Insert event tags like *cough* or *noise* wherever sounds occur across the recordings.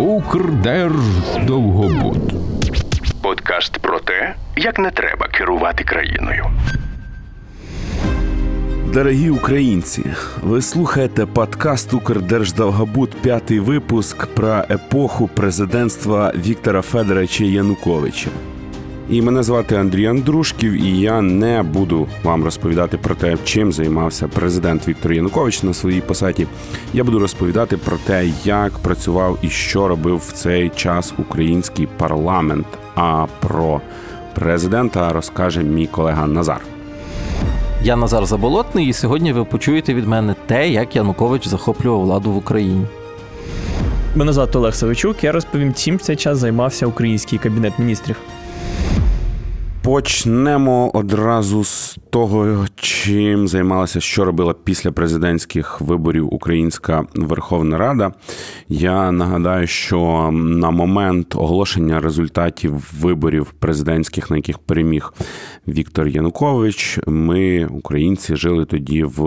Укрдерждовгобуд. Подкаст про те, як не треба керувати країною. Дорогі українці, ви слухаєте подкаст Укрдерждовгобуд, п'ятий випуск про епоху президентства Віктора Федоровича Януковича. І мене звати Андрій Андрушків, і я не буду вам розповідати про те, чим займався президент Віктор Янукович на своїй посаді. Я буду розповідати про те, як працював і що робив в цей час український парламент. А про президента розкаже мій колега Назар. Я Назар Заболотний, і сьогодні ви почуєте від мене те, як Янукович захоплював владу в Україні. Мене звати Олег Савичук. Я розповім, чим в цей час займався український кабінет міністрів. Почнемо одразу з того, чим займалася, що робила після президентських виборів Українська Верховна Рада. Я нагадаю, що на момент оголошення результатів виборів президентських, на яких переміг Віктор Янукович, ми, українці, жили тоді в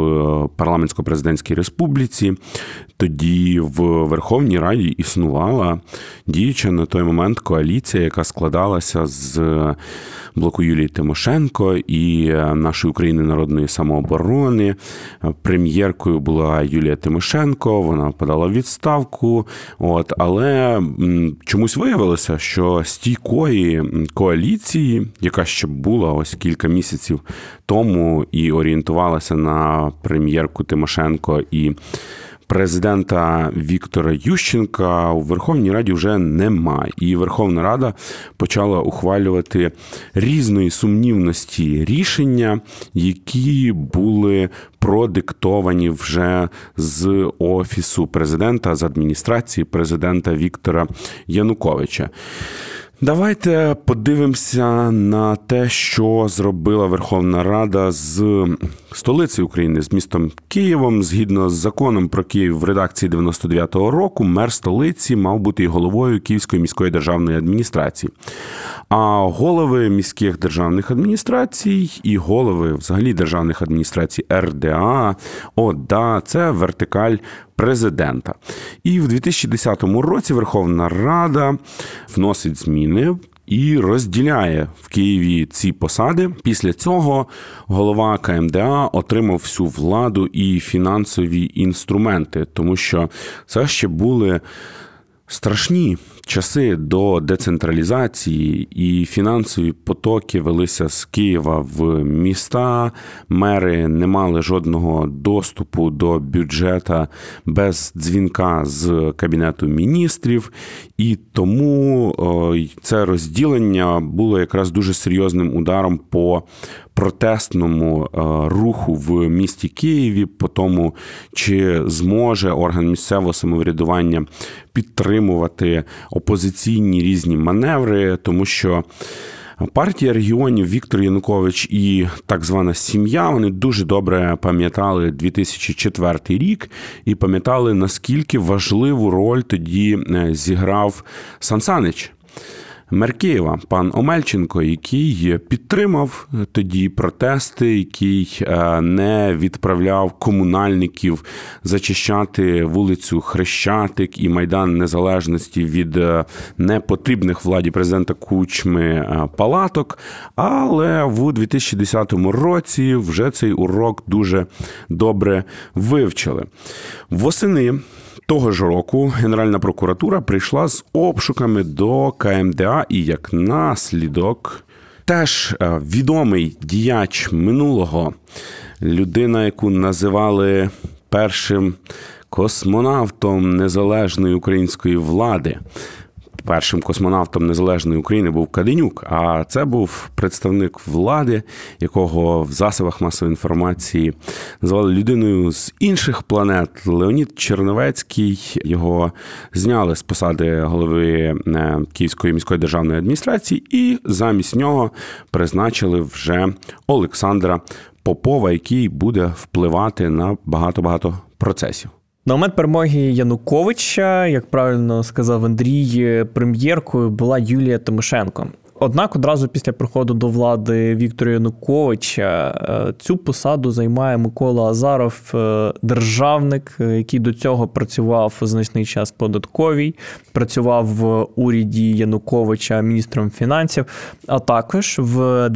парламентсько-президентській республіці. Тоді в Верховній Раді існувала діюча на той момент коаліція, яка складалася з блоку Юлії Тимошенко і е, нашої України народної самооборони. Прем'єркою була Юлія Тимошенко. Вона подала відставку. От але чомусь виявилося, що стійкої коаліції, яка ще була ось кілька місяців тому, і орієнтувалася на прем'єрку Тимошенко і президента Віктора Ющенка у Верховній Раді вже немає. І Верховна Рада почала ухвалювати різної сумнівності рішення, які були продиктовані вже з офісу президента з адміністрації президента Віктора Януковича. Давайте подивимося на те, що зробила Верховна Рада з столиці України з містом Києвом. Згідно з законом про Київ в редакції 99-го року, мер столиці мав бути і головою Київської міської державної адміністрації. А голови міських державних адміністрацій і голови взагалі державних адміністрацій РДА, ОДА це вертикаль президента. І в 2010 році Верховна Рада вносить зміни. І розділяє в Києві ці посади. Після цього голова КМДА отримав всю владу і фінансові інструменти, тому що це ще були страшні часи до децентралізації і фінансові потоки велися з Києва в міста. Мери не мали жодного доступу до бюджета без дзвінка з кабінету міністрів, і тому це розділення було якраз дуже серйозним ударом по протестному е, руху в місті Києві, по тому, чи зможе орган місцевого самоврядування підтримувати опозиційні різні маневри, тому що. Партія регіонів Віктор Янукович і так звана сім'я вони дуже добре пам'ятали 2004 рік і пам'ятали наскільки важливу роль тоді е, зіграв Сансанич. Мер пан Омельченко, який підтримав тоді протести, який е, не відправляв комунальників зачищати вулицю Хрещатик і Майдан Незалежності від е, непотрібних владі президента Кучми е, палаток. Але в 2010 році вже цей урок дуже добре вивчили. Восени того ж року Генеральна прокуратура прийшла з обшуками до КМДА і як наслідок. Теж е, відомий діяч минулого, людина, яку називали першим космонавтом незалежної української влади, першим космонавтом незалежної України був Каденюк. А це був представник влади, якого в засобах масової інформації називали людиною з інших планет. Леонід Черновецький його зняли з посади голови е, Київської міської державної адміністрації, і замість нього призначили вже Олександра Попова, який буде впливати на багато багато процесів. На момент перемоги Януковича, як правильно сказав Андрій, прем'єркою була Юлія Тимошенко. Однак одразу після приходу до влади Віктора Януковича е, цю посаду займає Микола Азаров, е, державник, е, який до цього працював значний час податковій, працював в уряді Януковича міністром фінансів, а також в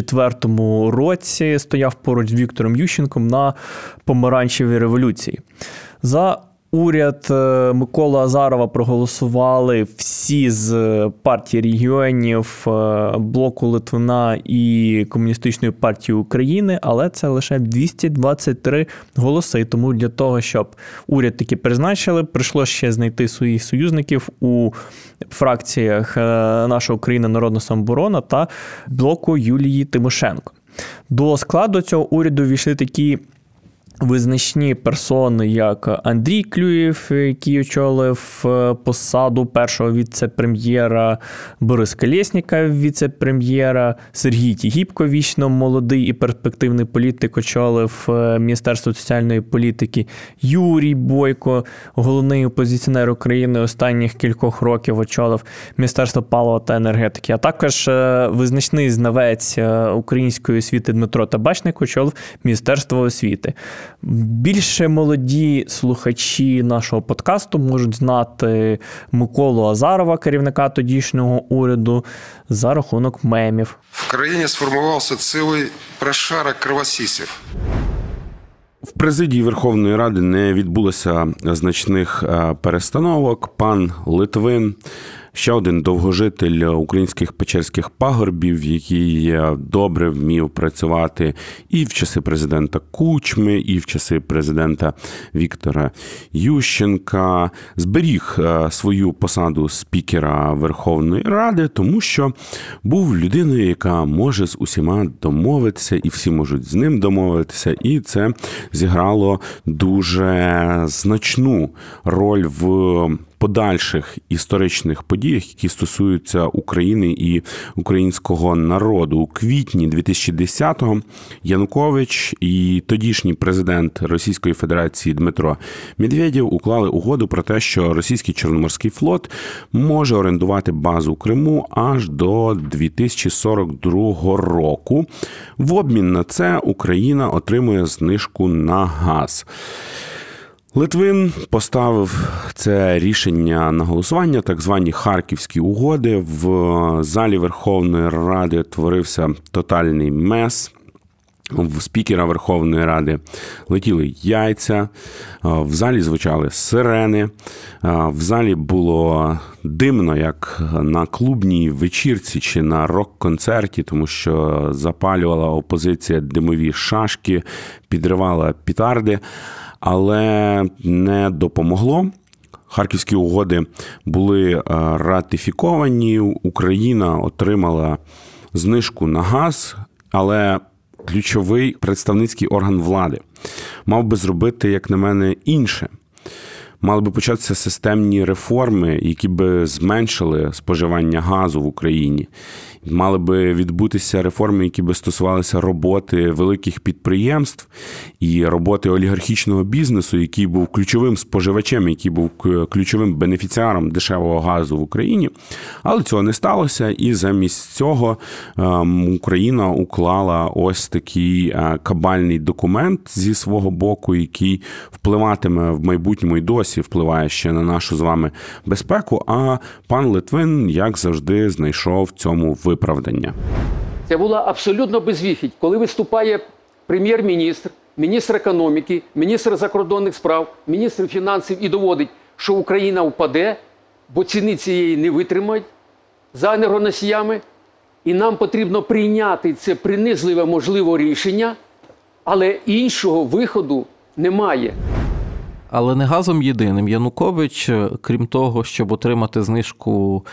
2004 році стояв поруч з Віктором Ющенком на помаранчевій революції. За уряд е, Миколи Азарова проголосували всі з партії регіонів, е, блоку Литвина і Комуністичної партії України, але це лише 223 голоси. Тому для того, щоб уряд таки призначили, прийшло ще знайти своїх союзників у фракціях е, наша Україна Народна самоборона та блоку Юлії Тимошенко. До складу цього уряду війшли такі Визначні персони, як Андрій Клюєв, який очолив е, посаду першого віце-прем'єра, Борис Колєсніка, віце-прем'єра, Сергій Тігіпко, вічно молодий і перспективний політик, очолив е, Міністерство соціальної політики, Юрій Бойко, головний опозиціонер України останніх кількох років, очолив Міністерство палива та енергетики. А також е, визначний знавець української освіти Дмитро Табачник очолив Міністерство освіти. Більше молоді слухачі нашого подкасту можуть знати Миколу Азарова, керівника тодішнього уряду, за рахунок мемів. В країні сформувався цілий прошарок кровосісів. В президії Верховної Ради не відбулося значних е, перестановок. Пан Литвин ще один довгожитель українських печерських пагорбів, який добре вмів працювати і в часи президента Кучми, і в часи президента Віктора Ющенка, зберіг е, свою посаду спікера Верховної Ради, тому що був людиною, яка може з усіма домовитися, і всі можуть з ним домовитися, і це зіграло дуже значну роль в подальших історичних подіях, які стосуються України і українського народу у квітні 2010-го Янукович і тодішній президент Російської Федерації Дмитро Медведєв уклали угоду про те, що російський чорноморський флот може орендувати базу у Криму аж до 2042 року. В обмін на це Україна отримує знижку на газ. Литвин поставив це рішення на голосування, так звані харківські угоди. В залі Верховної Ради творився тотальний мес. В спікера Верховної Ради летіли яйця, в залі звучали сирени, в залі було димно, як на клубній вечірці чи на рок-концерті, тому що запалювала опозиція димові шашки, підривала пітарди але не допомогло. Харківські угоди були е, ратифіковані. Україна отримала знижку на газ, але ключовий представницький орган влади мав би зробити, як на мене, інше. Мали би початися системні реформи, які би зменшили споживання газу в Україні. Мали би відбутися реформи, які би стосувалися роботи великих підприємств і роботи олігархічного бізнесу, який був ключовим споживачем, який був ключовим бенефіціаром дешевого газу в Україні. Але цього не сталося, і замість цього ем, Україна уклала ось такий е, кабальний документ зі свого боку, який впливатиме в майбутньому і досі впливає ще на нашу з вами безпеку. А пан Литвин, як завжди, знайшов в цьому виправдання. Це було абсолютно безвіхідь, коли виступає прем'єр-міністр, міністр економіки, міністр закордонних справ, міністр фінансів і доводить, що Україна впаде, бо ціни цієї не витримають за енергоносіями. І нам потрібно прийняти це принизливе можливе рішення, але іншого виходу немає. Але не газом єдиним. Янукович, е, крім того, щоб отримати знижку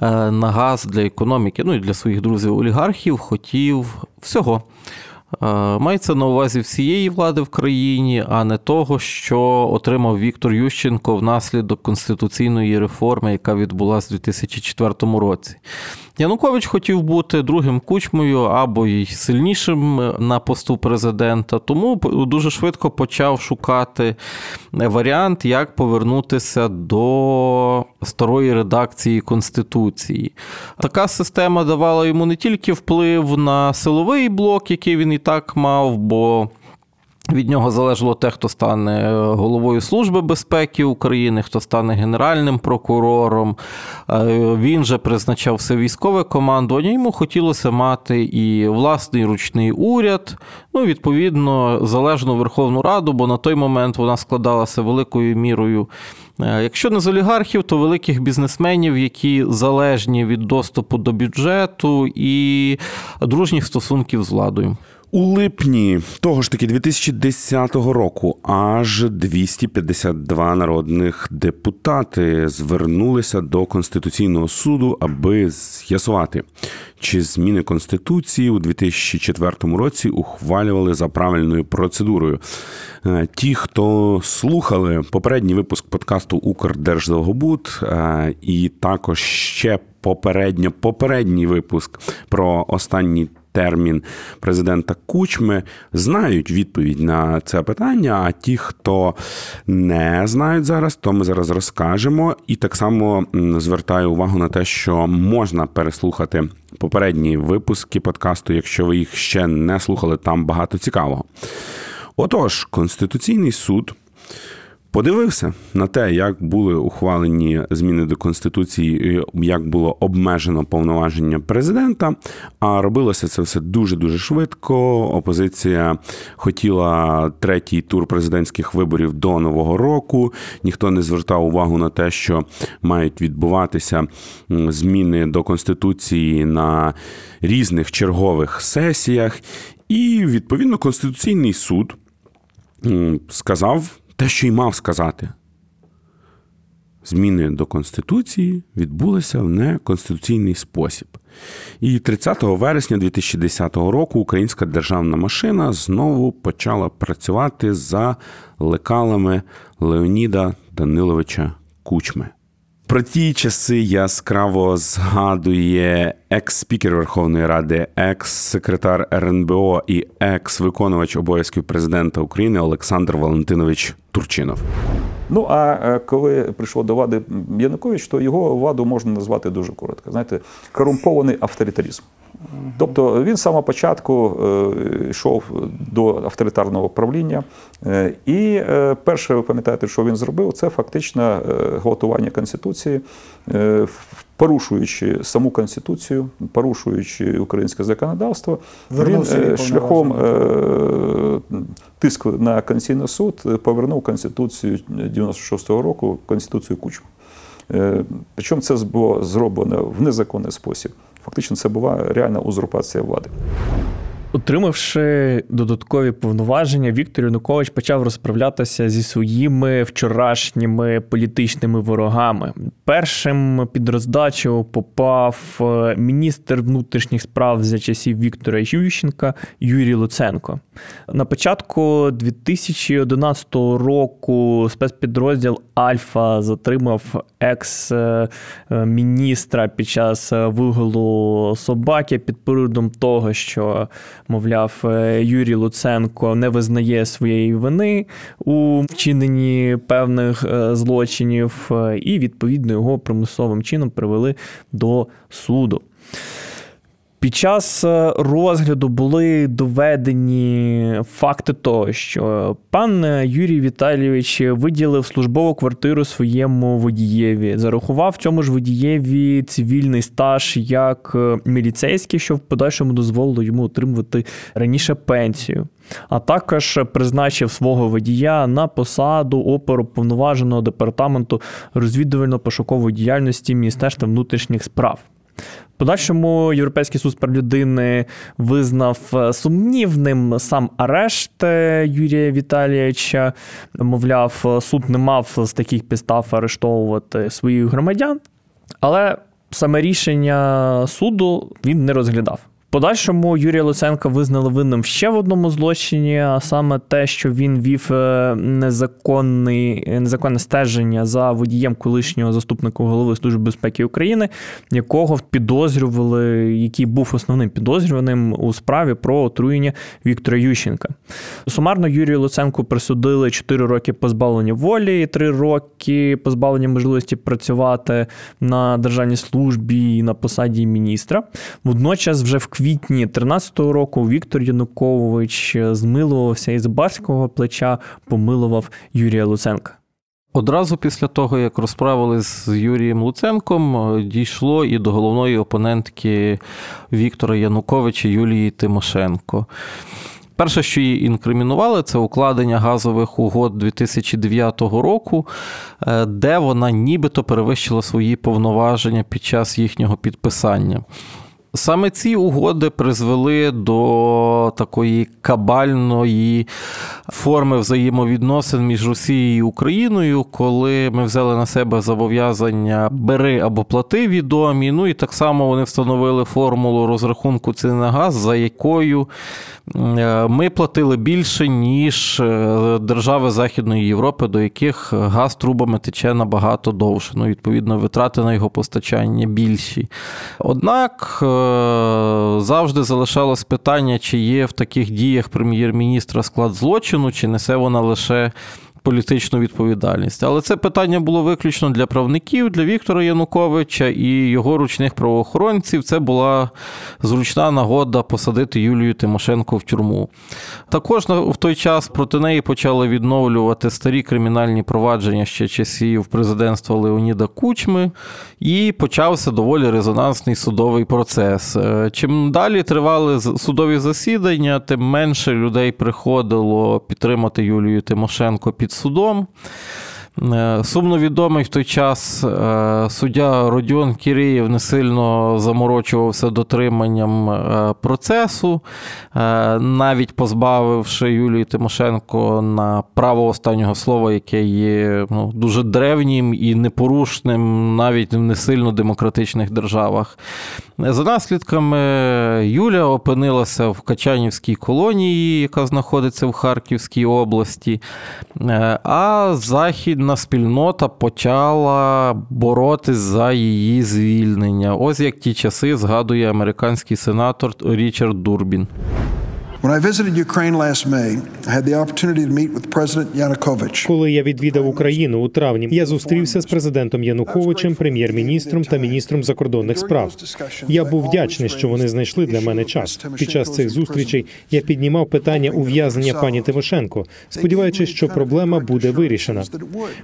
е, на газ для економіки, ну і для своїх друзів-олігархів, хотів всього. Е, мається на увазі всієї влади в країні, а не того, що отримав Віктор Ющенко внаслідок конституційної реформи, яка відбулася у 2004 році. Янукович хотів бути другим кучмою або й сильнішим на посту президента, тому дуже швидко почав шукати варіант, як повернутися до старої редакції Конституції. Така система давала йому не тільки вплив на силовий блок, який він і так мав, бо від нього залежало те, хто стане головою Служби безпеки України, хто стане генеральним прокурором. Е, він же призначав все військове командування. Йому хотілося мати і власний ручний уряд, ну, відповідно, залежну Верховну Раду, бо на той момент вона складалася великою мірою. Е, якщо не з олігархів, то великих бізнесменів, які залежні від доступу до бюджету і дружніх стосунків з владою. У липні того ж таки 2010 року аж 252 народних депутати звернулися до Конституційного суду, аби з'ясувати, чи зміни конституції у 2004 році ухвалювали за правильною процедурою. Е, ті, хто слухали попередній випуск подкасту Укрдерждовгобуд, е, і також ще попередньо попередній випуск про останній термін президента Кучми, знають відповідь на це питання. А ті, хто не знають зараз, то ми зараз розкажемо. І так само звертаю увагу на те, що можна переслухати попередні випуски подкасту, якщо ви їх ще не слухали, там багато цікавого. Отож, Конституційний суд подивився на те, як були ухвалені зміни до конституції, як було обмежено повноваження президента. А робилося це все дуже дуже швидко. Опозиція хотіла третій тур президентських виборів до нового року. Ніхто не звертав увагу на те, що мають відбуватися зміни до конституції на різних чергових сесіях. І відповідно Конституційний суд сказав те, що й мав сказати. Зміни до Конституції відбулися в неконституційний спосіб. І 30 вересня 2010 року українська державна машина знову почала працювати за лекалами Леоніда Даниловича Кучми. Про ті часи яскраво згадує екс-спікер Верховної Ради, екс-секретар РНБО і екс-виконувач обов'язків президента України Олександр Валентинович Турчинов. Ну а е, коли прийшло до влади Янукович, то його владу можна назвати дуже коротко. Знаєте, корумпований авторитарізм. Тобто він з самого початку е, йшов до авторитарного правління. Е, і перше, ви пам'ятаєте, що він зробив, це фактично готування Конституції, порушуючи саму Конституцію, порушуючи українське законодавство, він шляхом тиску на Конституційний суд повернув Конституцію 96-го року, Конституцію Кучму. Причому це було зроблено в незаконний спосіб. Фактично, це була реальна узурпація влади. Отримавши додаткові повноваження, Віктор Янукович почав розправлятися зі своїми вчорашніми політичними ворогами. Першим під роздачу попав е, міністр внутрішніх справ за часів Віктора Ющенка Юрій Луценко. На початку 2011 року спецпідрозділ Альфа затримав екс-міністра під час вигулу собаки під приводом того, що мовляв, е, Юрій Луценко не визнає своєї вини у вчиненні певних е, злочинів, е, і відповідно його примусовим чином привели до суду. Під час е, розгляду були доведені факти того, що пан Юрій Віталійович виділив службову квартиру своєму водієві, зарахував цьому ж водієві цивільний стаж як е, міліцейський, що в подальшому дозволило йому отримувати раніше пенсію. А також призначив свого водія на посаду оперу повноваженого департаменту розвідувально-пошукової діяльності Міністерства внутрішніх справ подальшому європейський суд прав людини визнав е, сумнівним сам арешт е, Юрія Віталійовича. Мовляв, е, суд не мав з таких підстав арештовувати своїх громадян, але саме рішення суду він не розглядав. Подальшому Юрія Луценка визнали винним ще в одному злочині, а саме те, що він вів е, незаконний, незаконне стеження за водієм колишнього заступника голови Служби безпеки України, якого підозрювали, який був основним підозрюваним у справі про отруєння Віктора Ющенка. Сумарно Юрію Луценку присудили 4 роки позбавлення волі, і 3 роки позбавлення можливості працювати на державній службі і на посаді міністра. Водночас, вже в квітні 2013 року Віктор Янукович змилувався із барського плеча, помилував Юрія Луценка. Одразу після того, як розправились з Юрієм Луценком, дійшло і до головної опонентки Віктора Януковича Юлії Тимошенко. Перше, що її інкримінували, це укладення газових угод 2009 року, е, де вона нібито перевищила свої повноваження під час їхнього підписання. Саме ці угоди призвели до такої кабальної форми взаємовідносин між Росією і Україною, коли ми взяли на себе зобов'язання бери або плати відомі. Ну і так само вони встановили формулу розрахунку ціни на газ, за якою е, ми платили більше, ніж е, держави Західної Європи, до яких газ трубами тече набагато довше. Ну, відповідно, витрати на його постачання більші. Однак. Е, завжди залишалось питання, чи є в таких діях прем'єр-міністра склад злочину, чи несе вона лише політичну відповідальність. Але це питання було виключно для правників, для Віктора Януковича і його ручних правоохоронців. Це була зручна нагода посадити Юлію Тимошенко в тюрму. Також в той час проти неї почали відновлювати старі кримінальні провадження ще часів президентства Леоніда Кучми, і почався доволі резонансний судовий процес. Е, чим далі тривали судові засідання, тим менше людей приходило підтримати Юлію Тимошенко під судом. Е, сумно відомий в той час е, суддя Родіон Кірієв не сильно заморочувався дотриманням е, процесу, навіть позбавивши Юлію Тимошенко на право останнього слова, яке є ну, дуже древнім і непорушним навіть в не сильно демократичних державах. За наслідками Юля опинилася в Качанівській колонії, яка знаходиться в Харківській області, а захід міжнародна спільнота почала боротись за її звільнення. Ось як ті часи згадує американський сенатор Річард Дурбін. Коли я відвідав Україну у травні, я зустрівся з президентом Януковичем, прем'єр-міністром та міністром закордонних справ. Я був вдячний, що вони знайшли для мене час. Під час цих зустрічей я піднімав питання ув'язнення пані Тимошенко, сподіваючись, що проблема буде вирішена.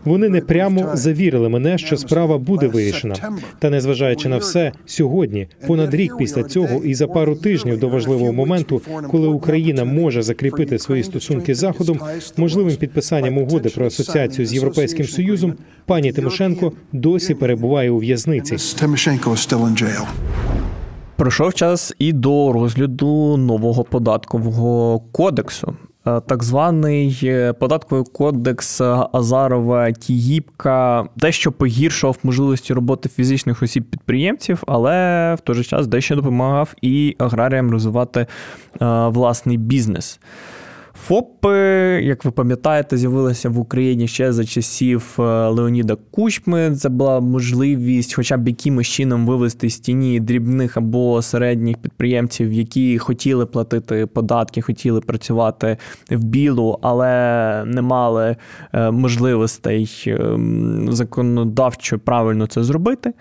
Вони не прямо завірили мене, що справа буде вирішена. Та незважаючи на все, сьогодні, понад рік після цього, і за пару тижнів до важливого моменту, коли Україна може закріпити свої стосунки з заходом, можливим підписанням угоди про асоціацію з європейським союзом, пані Тимошенко досі перебуває у в'язниці. Пройшов час і до розгляду нового податкового кодексу. Е, так званий е, податковий кодекс Азарова Тігіпка дещо погіршував можливості роботи фізичних осіб підприємців, але в той же час дещо допомагав і аграріям розвивати е, власний бізнес. ФОПи, як ви пам'ятаєте, з'явилися в Україні ще за часів е, Леоніда Кучми. Це була можливість, хоча б якимось чином вивести з тіні дрібних або середніх підприємців, які хотіли платити податки, хотіли працювати в білу, але не мали е, можливостей ем, законодавчо правильно це зробити.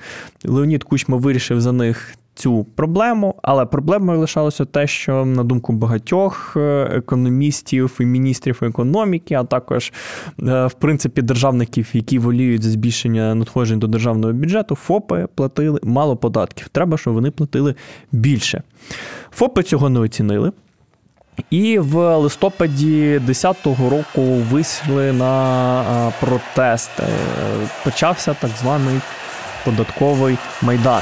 Леонід Кучма вирішив за них цю проблему, але проблемою лишалося те, що на думку багатьох е, економістів і міністрів економіки, а також е, в принципі державників, які воліють за збільшення надходжень до державного бюджету, ФОПи платили мало податків. Треба, щоб вони платили більше. ФОПи цього не оцінили. І в листопаді 10-го року вийшли на протести. Почався так званий податковий майдан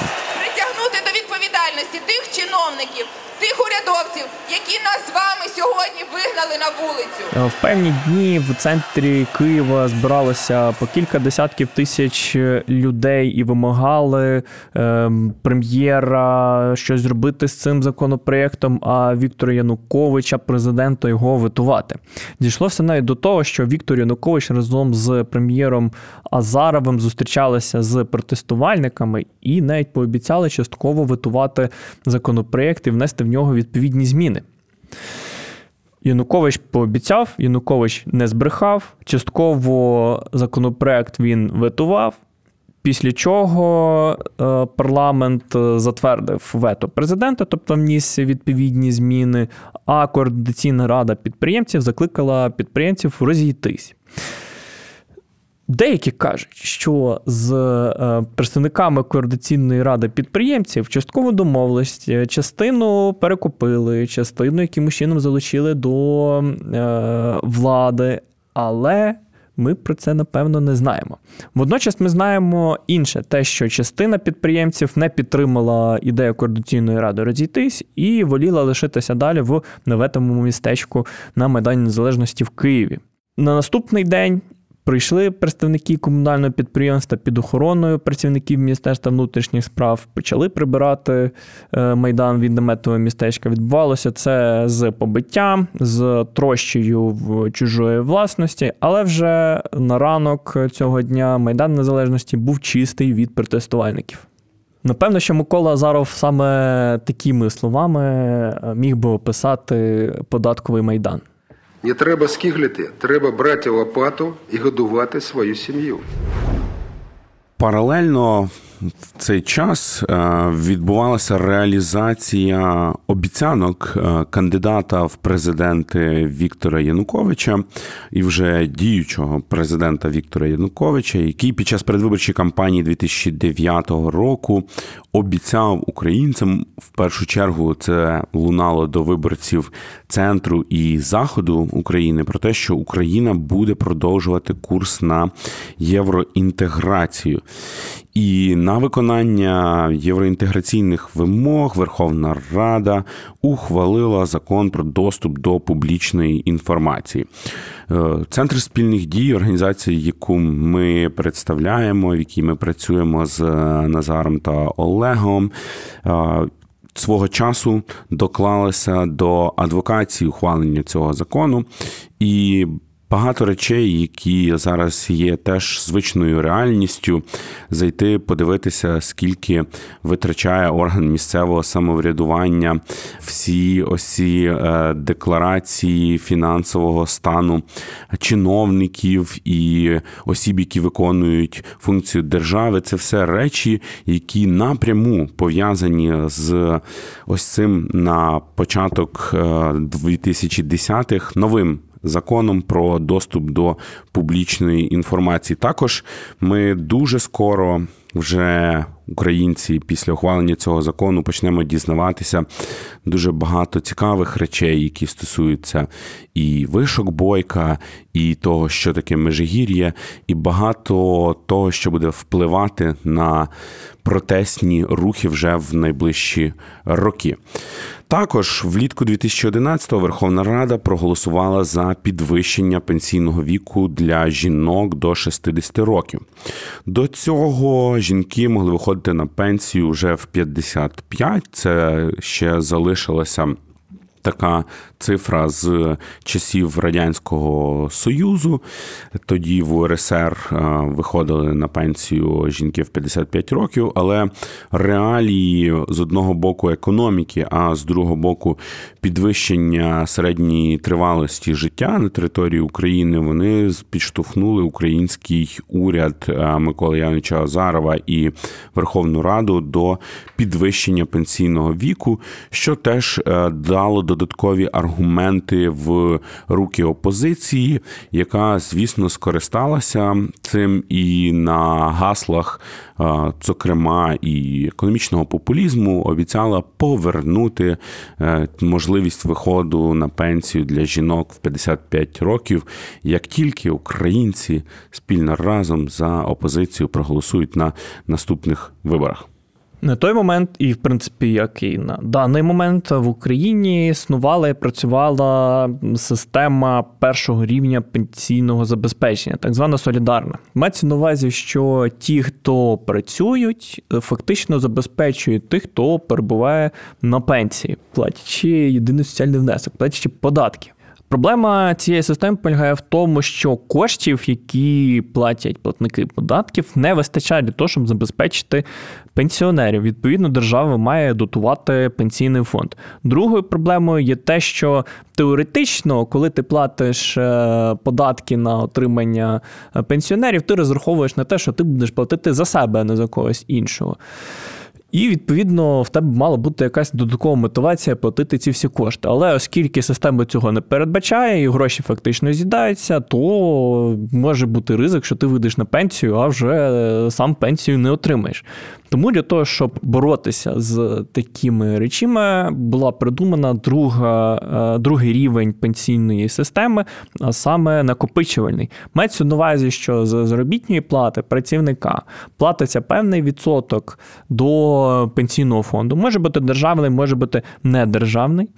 чиновників урядовців, які нас з вами сьогодні вигнали на вулицю. Е, в певні дні в центрі Києва збиралося по кілька десятків тисяч людей і вимагали е, прем'єра щось зробити з цим законопроєктом, а Віктора Януковича, президента, його витувати. Дійшлося навіть до того, що Віктор Янукович разом з прем'єром Азаровим зустрічалися з протестувальниками і навіть пообіцяли частково витувати законопроєкт і внести в нього відповідні зміни. Янукович пообіцяв, Янукович не збрехав. Частково законопроект він витував. Після чого е, парламент затвердив вето президента, тобто вніс відповідні зміни. А координаційна рада підприємців закликала підприємців розійтись. Деякі кажуть, що з е, представниками координаційної ради підприємців частково домовились, е, частину перекупили, частину якимось чином залучили до е, влади, але ми про це напевно не знаємо. Водночас ми знаємо інше, те, що частина підприємців не підтримала ідею координаційної ради розійтись і воліла лишитися далі в наветому містечку на Майдані Незалежності в Києві. На наступний день Прийшли представники комунального підприємства під охороною працівників Міністерства внутрішніх справ, почали прибирати е, майдан від наметового містечка. Відбувалося це з побиттям, з трощею в чужої власності, але вже на ранок цього дня майдан незалежності був чистий від протестувальників. Напевно, що Микола Азаров саме такими словами е, міг би описати податковий майдан. Не треба скиглити, треба брати лопату і годувати свою сім'ю. Паралельно цей час е, відбувалася реалізація обіцянок е, кандидата в президенти Віктора Януковича і вже діючого президента Віктора Януковича, який під час передвиборчої кампанії 2009 року обіцяв українцям в першу чергу це лунало до виборців центру і заходу України про те, що Україна буде продовжувати курс на євроінтеграцію. І на виконання євроінтеграційних вимог Верховна Рада ухвалила закон про доступ до публічної інформації. Е, Центр спільних дій, організація, яку ми представляємо, в якій ми працюємо з Назаром та Олегом. Е, свого часу доклалися до адвокації ухвалення цього закону і багато речей, які зараз є теж звичною реальністю, зайти, подивитися, скільки витрачає орган місцевого самоврядування, всі осі е, декларації фінансового стану чиновників і осіб, які виконують функцію держави. Це все речі, які напряму пов'язані з ось цим на початок 2010-х е, новим законом про доступ до публічної інформації. Також ми дуже скоро вже українці після ухвалення цього закону почнемо дізнаватися дуже багато цікавих речей, які стосуються і вишок бойка, і того, що таке межигір'я, і багато того, що буде впливати на протестні рухи вже в найближчі роки. Також влітку 2011-го Верховна Рада проголосувала за підвищення пенсійного віку для жінок до 60 років. До цього жінки могли виходити на пенсію вже в 55. Це ще залишилося така цифра з часів Радянського Союзу. Тоді в УРСР е, виходили на пенсію жінки в 55 років, але реалії з одного боку економіки, а з другого боку підвищення середньої тривалості життя на території України вони підштовхнули український уряд е, Миколи Яновича Азарова і Верховну Раду до підвищення пенсійного віку, що теж е, дало додаткові аргументи в руки опозиції, яка, звісно, скористалася цим і на гаслах, зокрема, і економічного популізму, обіцяла повернути е, можливість виходу на пенсію для жінок в 55 років, як тільки українці спільно разом за опозицію проголосують на наступних виборах. На той момент, і в принципі, як і на даний момент в Україні існувала і працювала система першого рівня пенсійного забезпечення, так звана солідарна. Мається на увазі, що ті, хто працюють, фактично забезпечують тих, хто перебуває на пенсії, платячи єдиний соціальний внесок, платячи податки. Проблема цієї системи полягає в тому, що коштів, які платять платники податків, не вистачає для того, щоб забезпечити пенсіонерів. Відповідно, держава має дотувати пенсійний фонд. Другою проблемою є те, що теоретично, коли ти платиш е, податки на отримання е, пенсіонерів, ти розраховуєш на те, що ти будеш платити за себе, а не за когось іншого. І, відповідно, в тебе мала бути якась додаткова мотивація платити ці всі кошти. Але оскільки система цього не передбачає і гроші фактично з'їдаються, то може бути ризик, що ти вийдеш на пенсію, а вже сам пенсію не отримаєш. Тому для того, щоб боротися з такими речами, була придумана друга, е, другий рівень пенсійної системи, а саме накопичувальний. Мається на увазі, що з заробітної плати працівника платиться певний відсоток до пенсійного фонду. Може бути державний, може бути недержавний.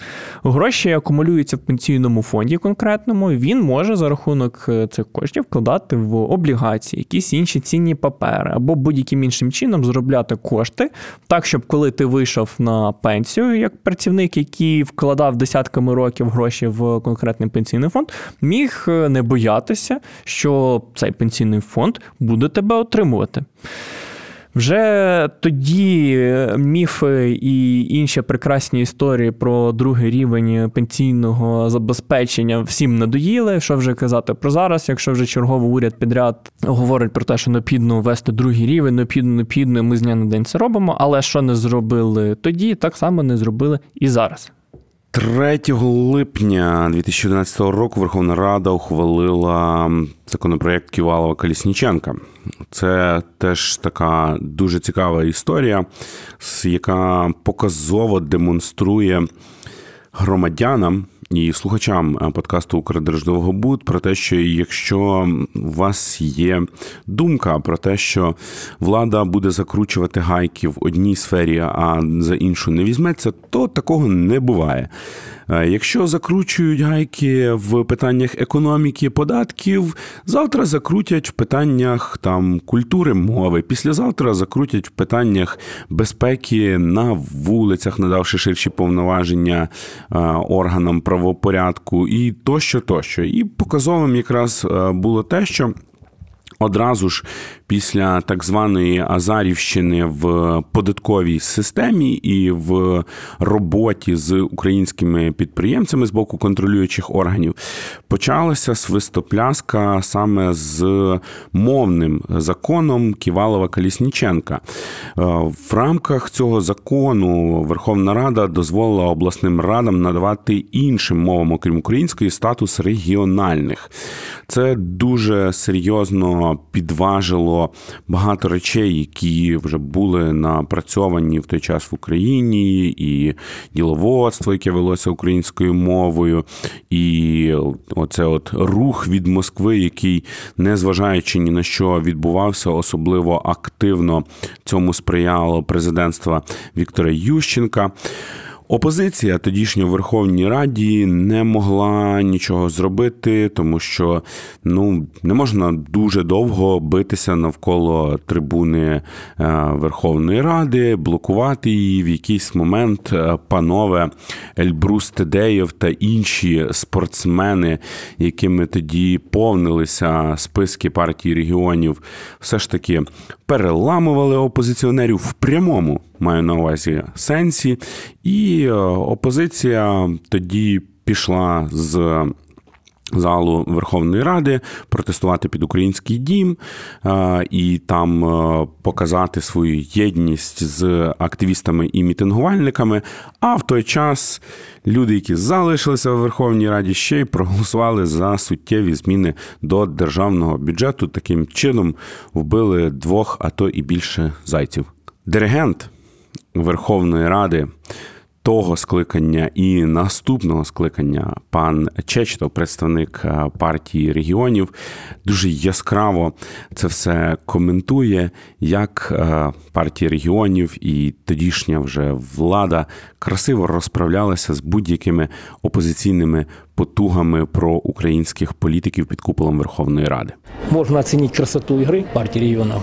Гроші акумулюються в пенсійному фонді конкретному. Він може за рахунок е, цих коштів вкладати в облігації, якісь інші цінні папери або будь-яким іншим чином заробляти кошти, так щоб коли ти вийшов на пенсію, як працівник, який вкладав десятками років гроші в конкретний пенсійний фонд, міг е, не боятися, що цей пенсійний фонд буде тебе отримувати. Вже тоді міфи і інші прекрасні історії про другий рівень пенсійного забезпечення всім надоїли. Що вже казати про зараз, якщо вже черговий уряд підряд говорить про те, що необхідно ввести другий рівень, необхідно, необхідно, ми з дня на день це робимо. Але що не зробили тоді, так само не зробили і зараз. 3 липня 2011 року Верховна Рада ухвалила законопроект Ківалова Колісніченка. Це теж така дуже цікава історія, яка показово демонструє громадянам і слухачам подкасту подкасту Укрдерждовгобуд про те, що якщо у вас є думка про те, що влада буде закручувати гайки в одній сфері, а за іншу не візьметься, то такого не буває. Е, якщо закручують гайки в питаннях економіки, податків, завтра закрутять в питаннях там культури мови, післязавтра закрутять в питаннях безпеки на вулицях, надавши ширші повноваження е, органам правопорядку і тощо, тощо. І показовим якраз е, було те, що. Одразу ж після так званої Азарівщини в податковій системі і в роботі з українськими підприємцями з боку контролюючих органів почалася свистопляска саме з мовним законом Ківалова Калісніченка. Е, в рамках цього закону Верховна Рада дозволила обласним радам надавати іншим мовам, окрім української, статус регіональних. Це дуже серйозно підважило багато речей, які вже були напрацьовані в той час в Україні, і діловодство, яке велося українською мовою, і оце от рух від Москви, який, незважаючи ні на що відбувався, особливо активно цьому сприяло президентство Віктора Ющенка. Опозиція тодішньо в Верховній Раді не могла нічого зробити, тому що ну не можна дуже довго битися навколо трибуни е, Верховної Ради, блокувати її в якийсь момент. Е, панове Ельбрус Тедеєв та інші спортсмени, якими тоді повнилися списки партії регіонів, все ж таки переламували опозиціонерів в прямому маю на увазі сенсі, і е, опозиція тоді пішла з. Залу Верховної Ради протестувати під український дім е, і там е, показати свою єдність з активістами і мітингувальниками. А в той час люди, які залишилися в Верховній Раді, ще й проголосували за суттєві зміни до державного бюджету. Таким чином вбили двох, а то і більше зайців. Диригент Верховної Ради того скликання і наступного скликання пан Чечто, представник е, партії регіонів, дуже яскраво це все коментує, як е, партія регіонів і тодішня вже влада красиво розправлялася з будь-якими опозиційними потугами про українських політиків під куполом Верховної Ради. Можна оцінити красоту ігри партії регіонів,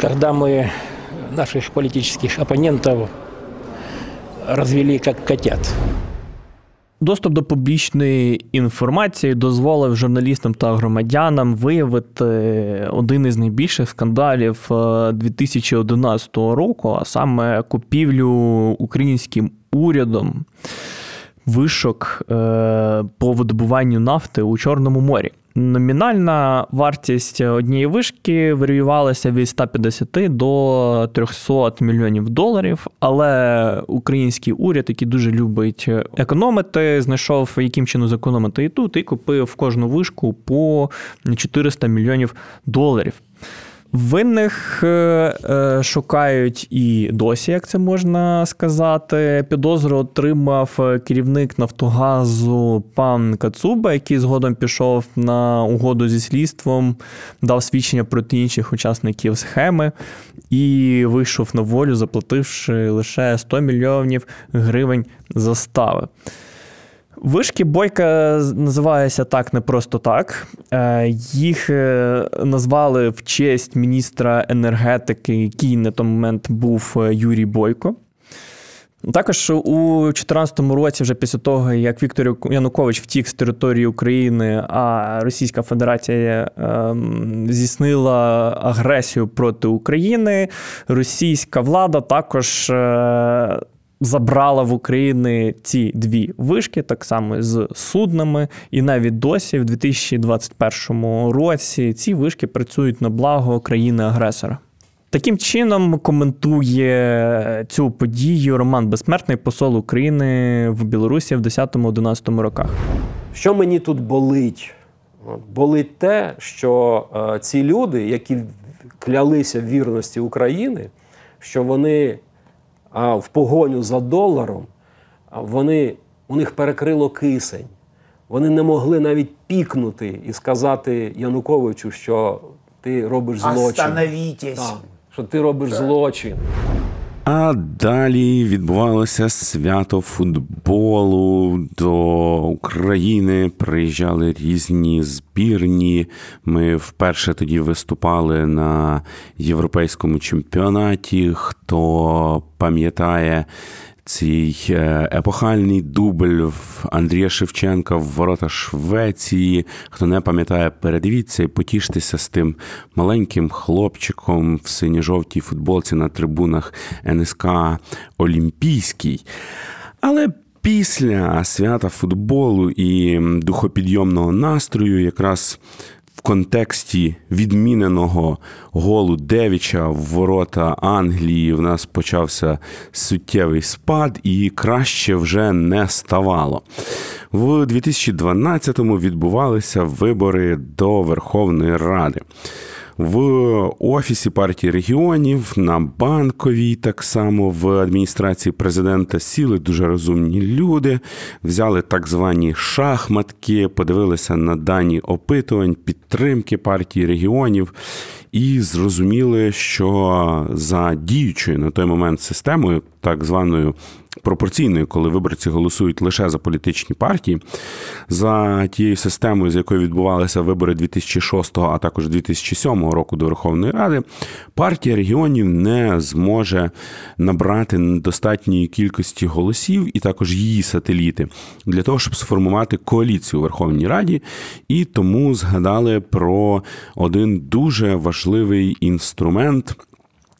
коли ми наших політичних опонентів розвели як котят. Доступ до публічної інформації дозволив журналістам та громадянам виявити один із найбільших скандалів 2011 року, а саме купівлю українським урядом вишок по видобуванню нафти у Чорному морі. Номінальна вартість однієї вишки варіювалася від 150 до 300 мільйонів доларів. Але український уряд, який дуже любить економити, знайшов яким чином зекономити і тут, і купив кожну вишку по 400 мільйонів доларів. Винних шукають і досі, як це можна сказати. Підозру отримав керівник Нафтогазу пан Кацуба, який згодом пішов на угоду зі слідством, дав свідчення проти інших учасників схеми і вийшов на волю, заплативши лише 100 мільйонів гривень застави. Вишки Бойка називаються так не просто так. Їх назвали в честь міністра енергетики, який на той момент був Юрій Бойко. Також у 2014 році, вже після того, як Віктор Янукович втік з території України, а Російська Федерація здійснила агресію проти України, російська влада також забрала в України ці дві вишки, так само з суднами, і навіть досі, в 2021 році, ці вишки працюють на благо країни-агресора. Таким чином коментує цю подію Роман Безсмертний, посол України в Білорусі в 10-11 роках. Що мені тут болить? Болить те, що е, ці люди, які клялися в вірності України, що вони а в погоню за доларом, вони, у них перекрило кисень. Вони не могли навіть пікнути і сказати Януковичу, що ти робиш злочин. Остановітесь. що ти робиш злочин. А далі відбувалося свято футболу до України. Приїжджали різні збірні. Ми вперше тоді виступали на європейському чемпіонаті. Хто пам'ятає цей епохальний дубль в Андрія Шевченка в ворота Швеції. Хто не пам'ятає, передивіться і потіштеся з тим маленьким хлопчиком в синьо-жовтій футболці на трибунах НСК Олімпійський. Але після свята футболу і духопідйомного настрою якраз в контексті відміненого голу Девіча в ворота Англії в нас почався суттєвий спад, і краще вже не ставало. В 2012-му відбувалися вибори до Верховної Ради. В офісі партії регіонів на банковій, так само в адміністрації президента. Сіли дуже розумні люди, взяли так звані шахматки, подивилися на дані опитувань, підтримки партії регіонів і зрозуміли, що за діючою на той момент системою, так званою пропорційною, коли виборці голосують лише за політичні партії, за тією системою, з якою відбувалися вибори 2006, а також 2007 року до Верховної Ради, партія регіонів не зможе набрати достатньої кількості голосів, і також її сателіти для того, щоб сформувати коаліцію у Верховній Раді, і тому згадали про один дуже важливий інструмент.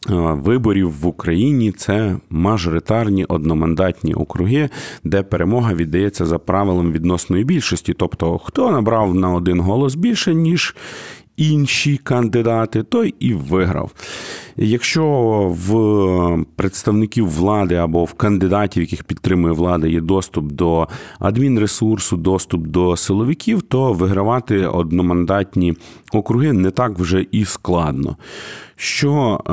Виборів в Україні це мажоритарні одномандатні округи, де перемога віддається за правилом відносної більшості. Тобто, хто набрав на один голос більше, ніж інші кандидати, той і виграв. Якщо в представників влади або в кандидатів, яких підтримує влада, є доступ до адмінресурсу, доступ до силовиків, то вигравати одномандатні округи не так вже і складно. Що е,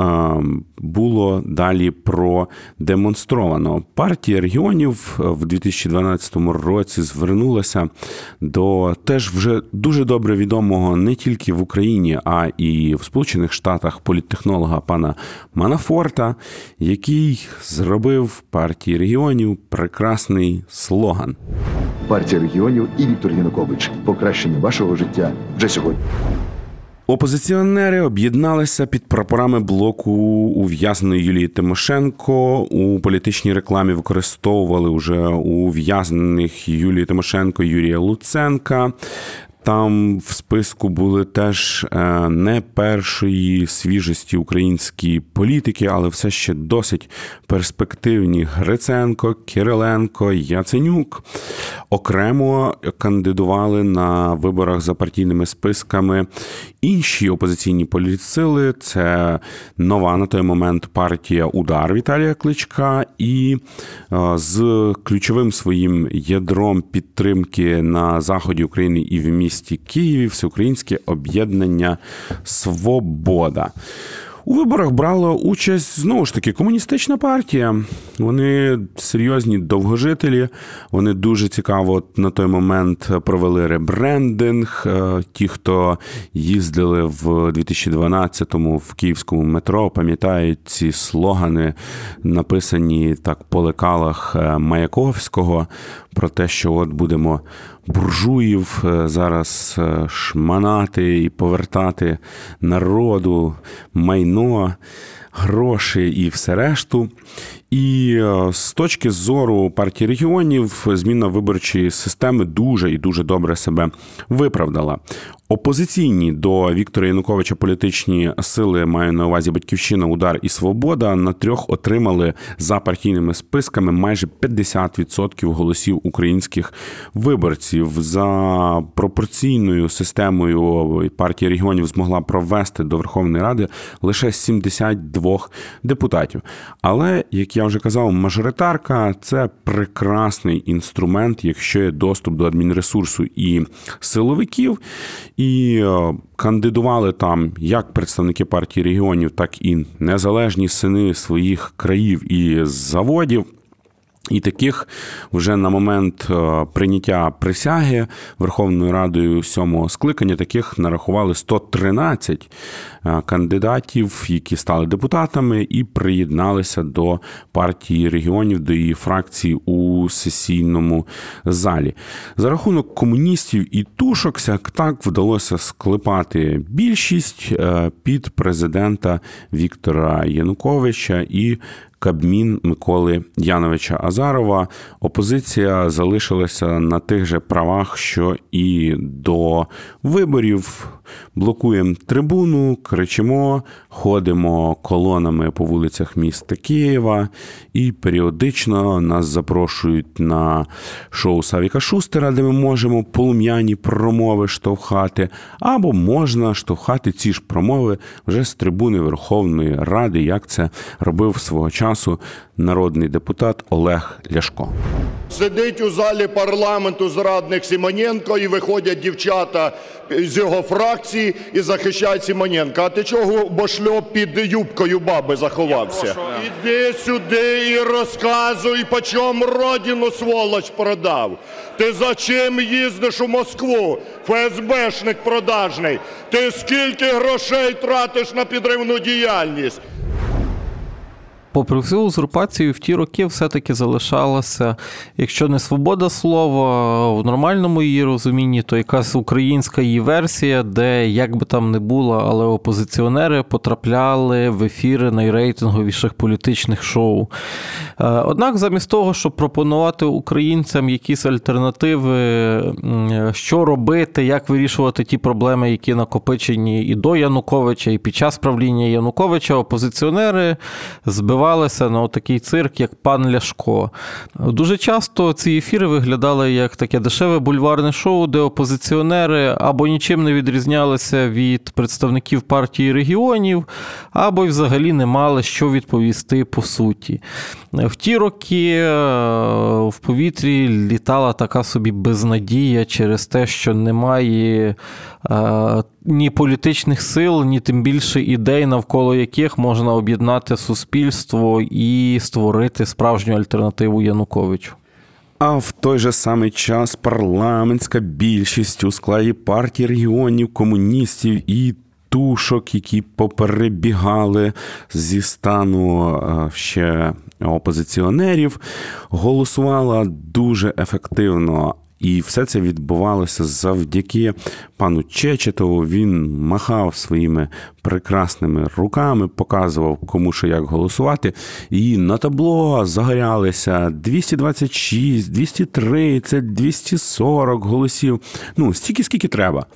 було далі продемонстровано? Партія регіонів в 2012 році звернулася до теж вже дуже добре відомого не тільки в Україні, а і в Сполучених Штатах політтехнолога пана Манафорта, який зробив партії регіонів прекрасний слоган. Партія регіонів і Віктор Янукович. Покращення вашого життя вже сьогодні. Опозиціонери об'єдналися під прапорами блоку ув'язненої Юлії Тимошенко. У політичній рекламі використовували вже ув'язнених Юлії Тимошенко, Юрія Луценка. Там в списку були теж е, не першої свіжості українські політики, але все ще досить перспективні Гриценко, Кириленко, Яценюк. Окремо кандидували на виборах за партійними списками інші опозиційні політсили. Це нова на той момент партія Удар Віталія Кличка і е, з ключовим своїм ядром підтримки на заході України і в місті місті Києві Всеукраїнське об'єднання Свобода. У виборах брала участь знову ж таки комуністична партія. Вони серйозні довгожителі. Вони дуже цікаво на той момент провели ребрендинг. Е, ті, хто їздили в 2012-му в київському метро, пам'ятають ці слогани, написані так по лекалах е, Маяковського, про те, що от будемо буржуїв е, зараз шманати і повертати народу майно майно, гроші і все решту. І е, з точки зору партії регіонів, зміна виборчої системи дуже і дуже добре себе виправдала. Опозиційні до Віктора Януковича політичні сили маю на увазі Батьківщина, Удар і Свобода на трьох отримали за партійними списками майже 50% голосів українських виборців. За пропорційною системою партія регіонів змогла провести до Верховної Ради лише 72 депутатів. Але як я вже казав, мажоритарка це прекрасний інструмент, якщо є доступ до адмінресурсу і силовиків. І е, кандидували там як представники партії регіонів, так і незалежні сини своїх країв і заводів. І таких вже на момент е, прийняття присяги Верховною Радою сьомого скликання таких нарахували 113 е, кандидатів, які стали депутатами і приєдналися до партії регіонів, до її фракції у сесійному залі. За рахунок комуністів і тушок так вдалося склепати більшість е, під президента Віктора Януковича і Кабмін Миколи Яновича Азарова. Опозиція залишилася на тих же правах, що і до виборів. Блокуємо трибуну, кричимо, ходимо колонами по вулицях міста Києва, і періодично нас запрошують на шоу Савіка Шустера, де ми можемо полум'яні промови штовхати, або можна штовхати ці ж промови вже з трибуни Верховної Ради, як це робив свого часу часу народний депутат Олег Ляшко. Сидить у залі парламенту зрадник Симоненко і виходять дівчата з його фракції і захищають Симоненка. А ти чого бошльоп під юбкою баби заховався? Іди сюди і розказуй, по чому родину сволоч продав. Ти за чим їздиш у Москву? ФСБшник продажний. Ти скільки грошей тратиш на підривну діяльність? Попри всю узурпацію, в ті роки все-таки залишалася, якщо не свобода слова, в нормальному її розумінні, то якась українська її версія, де як би там не було, але опозиціонери потрапляли в ефіри найрейтинговіших політичних шоу. Е, однак, замість того, щоб пропонувати українцям якісь альтернативи, що робити, як вирішувати ті проблеми, які накопичені і до Януковича, і під час правління Януковича, опозиціонери збивали перетворювалися на такий цирк, як пан Ляшко. Дуже часто ці ефіри виглядали як таке дешеве бульварне шоу, де опозиціонери або нічим не відрізнялися від представників партії регіонів, або й взагалі не мали що відповісти по суті. В ті роки е, в повітрі літала така собі безнадія через те, що немає е, ні політичних сил, ні тим більше ідей, навколо яких можна об'єднати суспільство і створити справжню альтернативу Януковичу. А в той же самий час парламентська більшість у складі партії регіонів, комуністів і тушок, які поперебігали зі стану е, ще опозиціонерів, голосувала дуже ефективно. І все це відбувалося завдяки пану Чечетову. Він махав своїми прекрасними руками, показував кому що як голосувати. І на табло загорялися 226, 230, 240 голосів. Ну, стільки, скільки треба.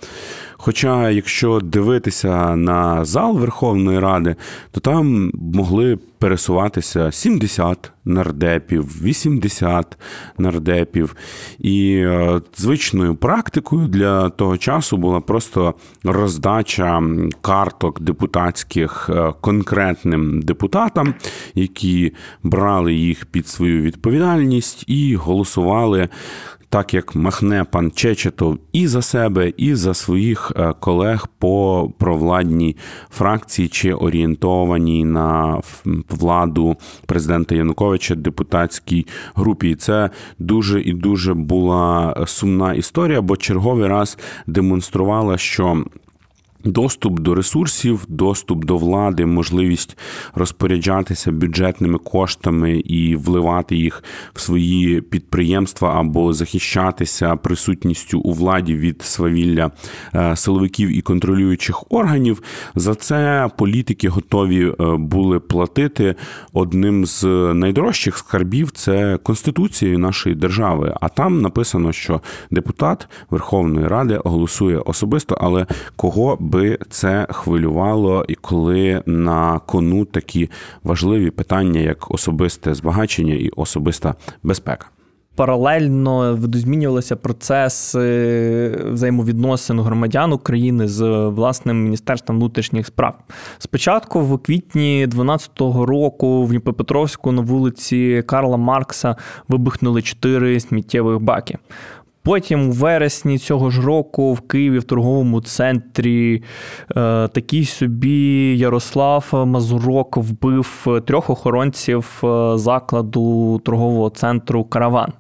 Хоча, якщо дивитися на зал Верховної Ради, то там могли пересуватися 70 нардепів, 80 нардепів. І е, звичною практикою для того часу була просто роздача карток депутатських е, конкретним депутатам, які брали їх під свою відповідальність і голосували так як махне пан Чечетов і за себе, і за своїх е, колег по провладній фракції чи орієнтованій на владу президента Януковича депутатській групі. І це дуже і дуже була сумна історія, бо черговий раз демонструвала, що. Доступ до ресурсів, доступ до влади, можливість розпоряджатися бюджетними коштами і вливати їх в свої підприємства або захищатися присутністю у владі від свавілля е, силовиків і контролюючих органів. За це політики готові е, були платити одним з найдорожчих скарбів це конституцією нашої держави. А там написано, що депутат Верховної Ради голосує особисто, але кого би це хвилювало, і коли на кону такі важливі питання, як особисте збагачення і особиста безпека. Паралельно видозмінювалися процеси взаємовідносин громадян України з власним міністерством внутрішніх справ. Спочатку, в квітні 2012 року, в Дніпропетровську на вулиці Карла Маркса вибухнули чотири сміттєвих баки. Потім у вересні цього ж року в Києві в торговому центрі е, такий собі Ярослав Мазурок вбив трьох охоронців е, закладу торгового центру Караван.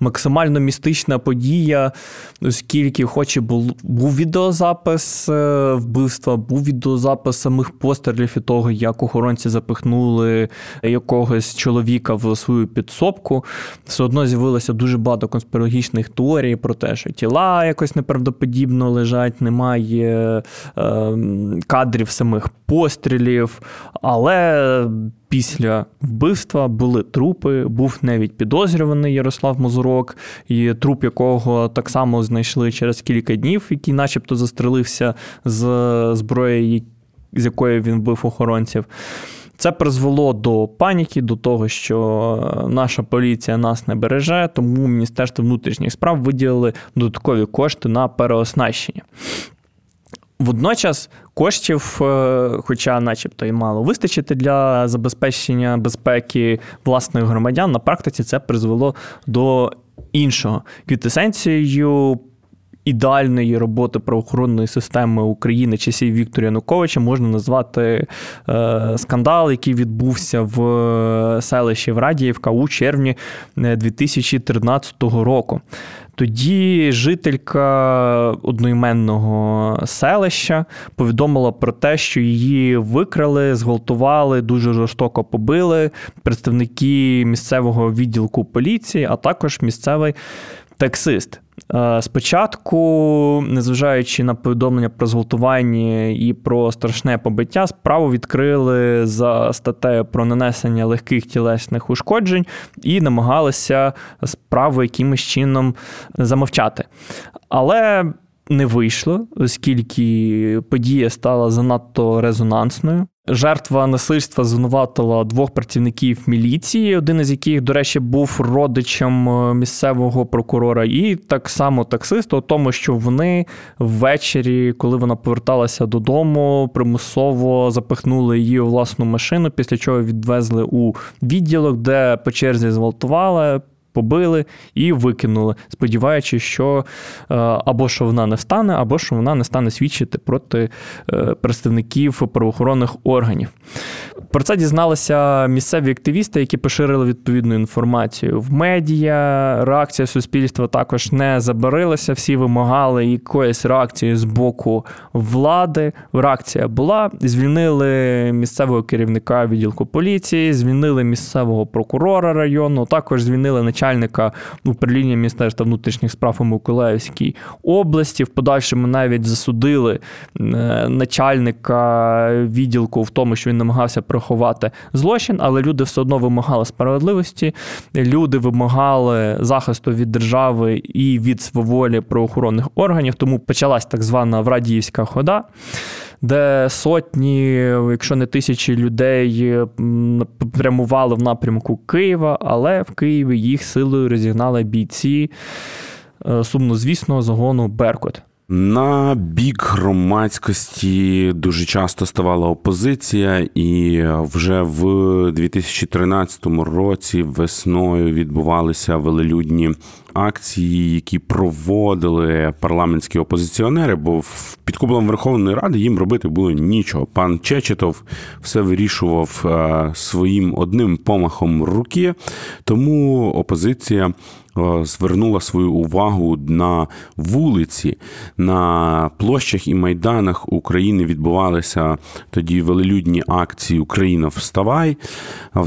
Максимально містична подія, оскільки, хоч і був, був відеозапис е, вбивства, був відеозапис самих пострілів і того, як охоронці запихнули якогось чоловіка в свою підсобку. Все одно з'явилося дуже багато конспірологічних теорій історії про те, що тіла якось неправдоподібно лежать, немає е, кадрів самих пострілів. Але після вбивства були трупи, був навіть підозрюваний Ярослав Мозурок, і труп якого так само знайшли через кілька днів, який начебто застрелився з зброї, з якої він вбив охоронців. Це призвело до паніки, до того, що наша поліція нас не береже, тому Міністерство внутрішніх справ виділили додаткові кошти на переоснащення. Водночас коштів, е, хоча, начебто, і мало вистачити для забезпечення безпеки власних громадян, на практиці це призвело до іншого. Квітесенцією ідеальної роботи правоохоронної системи України часів Віктора Януковича можна назвати е, скандал, який відбувся в е, селищі Врадіївка у червні 2013 е, року. Тоді жителька одноіменного селища повідомила про те, що її викрали, зґвалтували, дуже жорстоко побили представники місцевого відділку поліції, а також місцевий таксист. Е, спочатку, незважаючи на повідомлення про зґвалтування і про страшне побиття, справу відкрили за статтею про нанесення легких тілесних ушкоджень і намагалися справу якимось чином замовчати. Але не вийшло, оскільки подія стала занадто резонансною. Жертва насильства звинуватила двох працівників міліції, один із яких, до речі, був родичем е, місцевого прокурора, і так само таксиста, у тому, що вони ввечері, коли вона поверталася додому, примусово запихнули її у власну машину, після чого відвезли у відділок, де по черзі зґвалтували побили і викинули, сподіваючись, що е, або що вона не встане, або що вона не стане свідчити проти е, представників правоохоронних органів. Про це дізналися місцеві активісти, які поширили відповідну інформацію в медіа. Реакція суспільства також не забарилася. Всі вимагали якоїсь реакції з боку влади. Реакція була. Звільнили місцевого керівника відділку поліції, звільнили місцевого прокурора району, також звільнили начальника управління Міністерства внутрішніх справ у Миколаївській області. В подальшому навіть засудили е, начальника відділку в тому, що він намагався приховати злочин, але люди все одно вимагали справедливості. Люди вимагали захисту від держави і від сваволі правоохоронних органів. Тому почалась так звана Врадіївська хода. Де сотні, якщо не тисячі людей прямували в напрямку Києва, але в Києві їх силою розігнали бійці сумно сумнозвісного загону Беркут. На бік громадськості дуже часто ставала опозиція, і вже в 2013 році весною відбувалися велелюдні акції, які проводили парламентські опозиціонери. Бо під куполом Верховної Ради їм робити було нічого. Пан Чечетов все вирішував е, своїм одним помахом руки, тому опозиція. Е, звернула свою увагу на вулиці, на площах і майданах України відбувалися тоді велелюдні акції Україна вставай.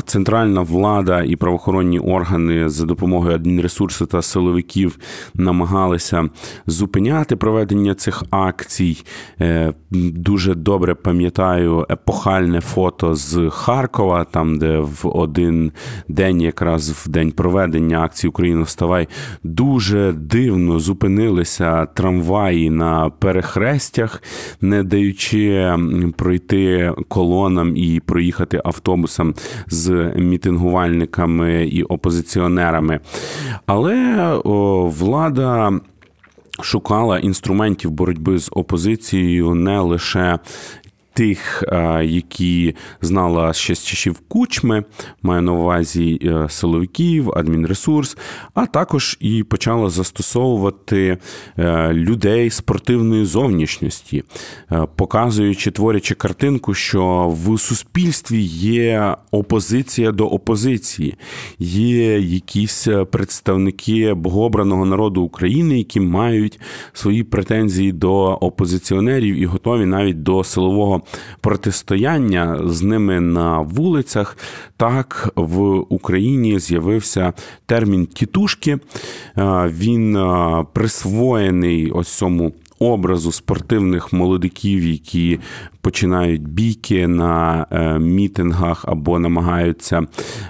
Центральна влада і правоохоронні органи за допомогою адмінресурсу та силовиків намагалися зупиняти проведення цих акцій. Е, дуже добре пам'ятаю епохальне фото з Харкова, там де в один день, якраз в день проведення акції Україна вставай Вставай дуже дивно зупинилися трамваї на перехрестях, не даючи пройти колонам і проїхати автобусам з мітингувальниками і опозиціонерами. Але о, влада. Шукала інструментів боротьби з опозицією не лише тих, е, які знала ще з часів кучми, маю на увазі е, силовиків, адмінресурс, а також і почала застосовувати е, людей спортивної зовнішності, показуючи, творячи картинку, що в суспільстві є опозиція до опозиції, є якісь представники богообраного народу України, які мають свої претензії до опозиціонерів і готові навіть до силового протистояння з ними на вулицях, так в Україні з'явився термін тітушки. Він присвоєний ось цьому образу спортивних молодиків, які починають бійки на е, мітингах або намагаються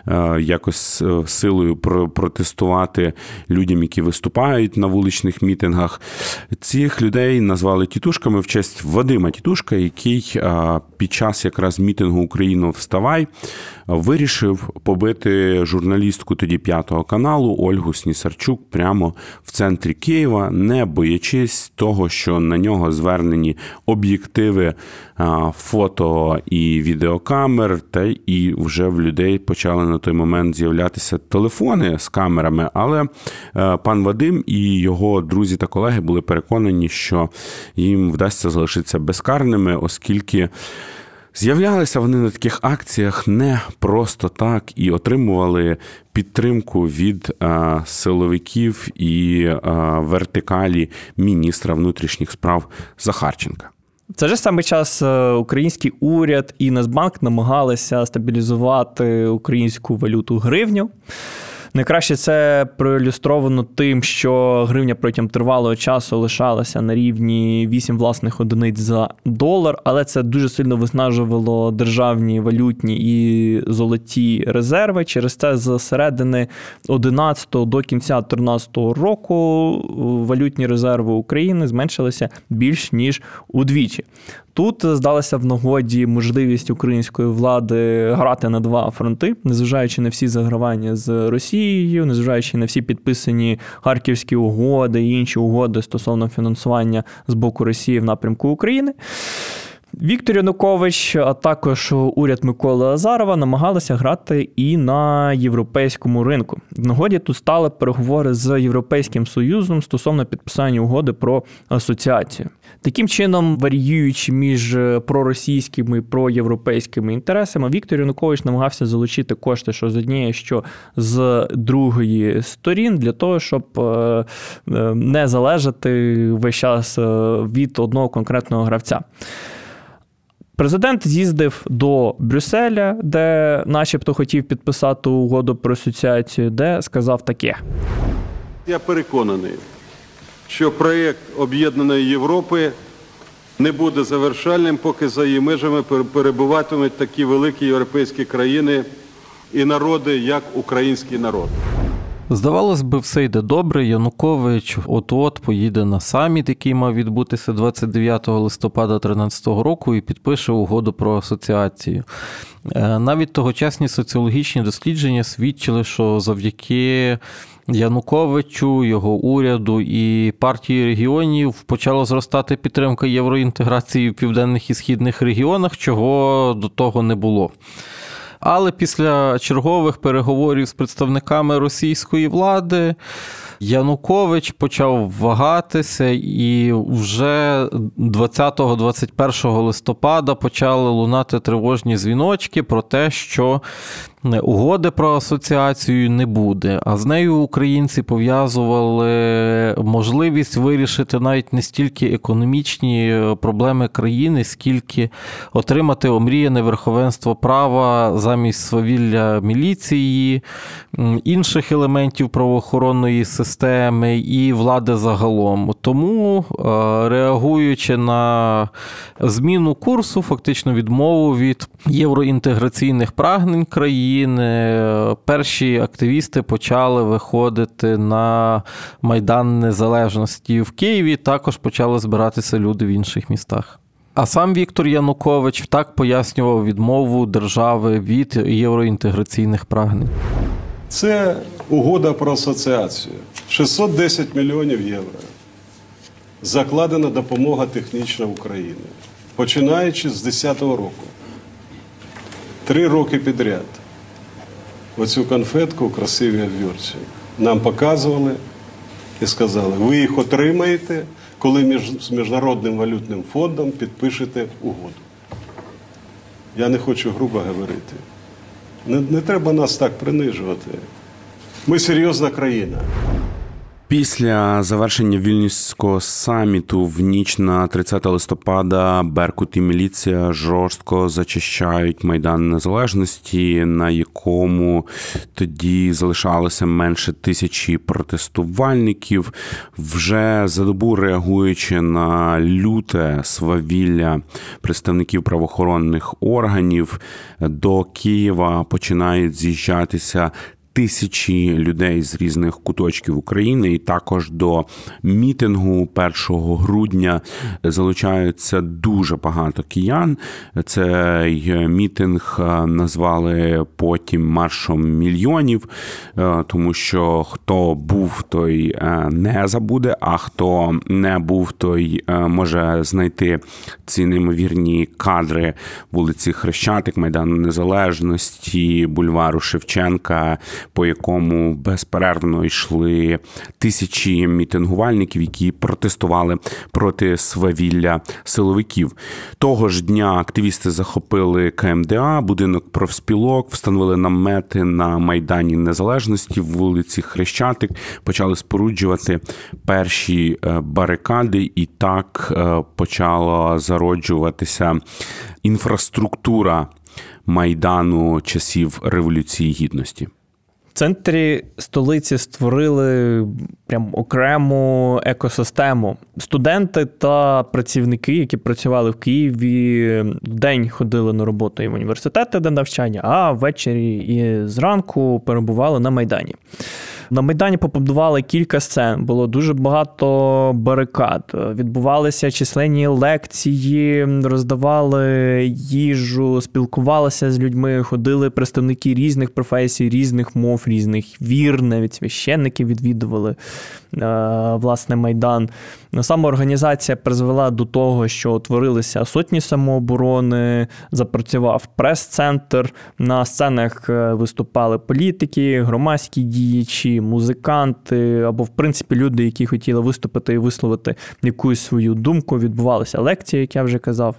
е, якось е, силою протестувати людям, які виступають на вуличних мітингах. Цих людей назвали тітушками в честь Вадима Тітушка, який під час якраз мітингу Україну Вставай вирішив побити журналістку тоді п'ятого каналу Ольгу Снісарчук прямо в центрі Києва, не боячись того, що на нього звернені об'єктиви фото і відеокамер, та і вже в людей почали на той момент з'являтися телефони з камерами. Але е, пан Вадим і його друзі та колеги були переконані, що їм вдасться залишитися безкарними, оскільки. З'являлися вони на таких акціях не просто так і отримували підтримку від а, е, силовиків і а, е, вертикалі міністра внутрішніх справ Захарченка. Це ж саме час е, український уряд і Нацбанк намагалися стабілізувати українську валюту гривню. Найкраще це проілюстровано тим, що гривня протягом тривалого часу лишалася на рівні 8 власних одиниць за долар, але це дуже сильно виснажувало державні валютні і золоті резерви. Через це з середини 11 до кінця 13 року валютні резерви України зменшилися більш ніж удвічі. Тут здалася в нагоді можливість української влади грати на два фронти, незважаючи на всі загравання з Росією, незважаючи на всі підписані харківські угоди і інші угоди стосовно фінансування з боку Росії в напрямку України. Віктор Янукович, а також уряд Миколи Азарова намагалися грати і на європейському ринку. В нагоді тут стали переговори з Європейським Союзом стосовно підписання угоди про асоціацію. Таким чином, варіюючи між проросійськими і проєвропейськими інтересами, Віктор Янукович намагався залучити кошти, що з однієї, що з другої сторін, для того, щоб е, е, не залежати весь час е, від одного конкретного гравця. Президент з'їздив до Брюсселя, де, начебто, хотів підписати угоду про асоціацію, де сказав таке: Я переконаний, що проєкт Об'єднаної Європи не буде завершальним, поки за її межами перебуватимуть такі великі європейські країни і народи, як український народ. Здавалось би, все йде добре. Янукович от-от поїде на саміт, який мав відбутися 29 листопада 2013 року, і підпише угоду про асоціацію. Е, навіть тогочасні соціологічні дослідження свідчили, що завдяки Януковичу, його уряду і партії регіонів почала зростати підтримка євроінтеграції в південних і східних регіонах, чого до того не було. Але після чергових переговорів з представниками російської влади Янукович почав вагатися, і вже 20-21 листопада почали лунати тривожні дзвіночки про те, що угоди про асоціацію не буде. А з нею українці пов'язували можливість вирішити навіть не стільки економічні проблеми країни, скільки отримати омріяне верховенство права замість свавілля міліції, інших елементів правоохоронної системи і влади загалом. Тому, е, реагуючи на зміну курсу, фактично відмову від євроінтеграційних прагнень країни країни перші активісти почали виходити на Майдан Незалежності в Києві. Також почали збиратися люди в інших містах. А сам Віктор Янукович так пояснював відмову держави від євроінтеграційних прагнень. Це угода про асоціацію. 610 мільйонів євро. Закладена допомога технічна України, починаючи з 2010 року. Три роки підряд оцю конфетку в красивій обвірці. Нам показували і сказали, ви їх отримаєте, коли між, з Міжнародним валютним фондом підпишете угоду. Я не хочу грубо говорити. Не, не треба нас так принижувати. Ми серйозна країна. Після завершення вільнюського саміту в ніч на 30 листопада Беркут і міліція жорстко зачищають майдан незалежності, на якому тоді залишалося менше тисячі протестувальників. Вже за добу реагуючи на люте свавілля представників правоохоронних органів до Києва починають з'їжджатися тисячі людей з різних куточків України, і також до мітингу 1 грудня залучаються дуже багато киян. Цей мітинг е, назвали потім маршом мільйонів, е, тому що хто був, той е, не забуде, а хто не був, той може знайти ці неймовірні кадри вулиці Хрещатик, Майдану Незалежності, бульвару Шевченка по якому безперервно йшли тисячі мітингувальників, які протестували проти свавілля силовиків. Того ж дня активісти захопили КМДА, будинок профспілок, встановили намети на майдані Незалежності вулиці Хрещатик, почали споруджувати перші е, барикади, і так е, почала зароджуватися інфраструктура майдану часів Революції Гідності. В центрі столиці створили прям окрему екосистему. Студенти та працівники, які працювали в Києві, день ходили на роботу і в університети, де навчання, а ввечері і зранку перебували на Майдані. На Майдані побудували кілька сцен, було дуже багато барикад. Відбувалися численні лекції, роздавали їжу, спілкувалися з людьми, ходили представники різних професій, різних мов, різних вір, навіть священники відвідували е, власне майдан. Саме організація призвела до того, що утворилися сотні самооборони, запрацював прес-центр. На сценах е, виступали політики, громадські діячі, музиканти або, в принципі, люди, які хотіли виступити і висловити якусь свою думку. Відбувалися лекції, як я вже казав.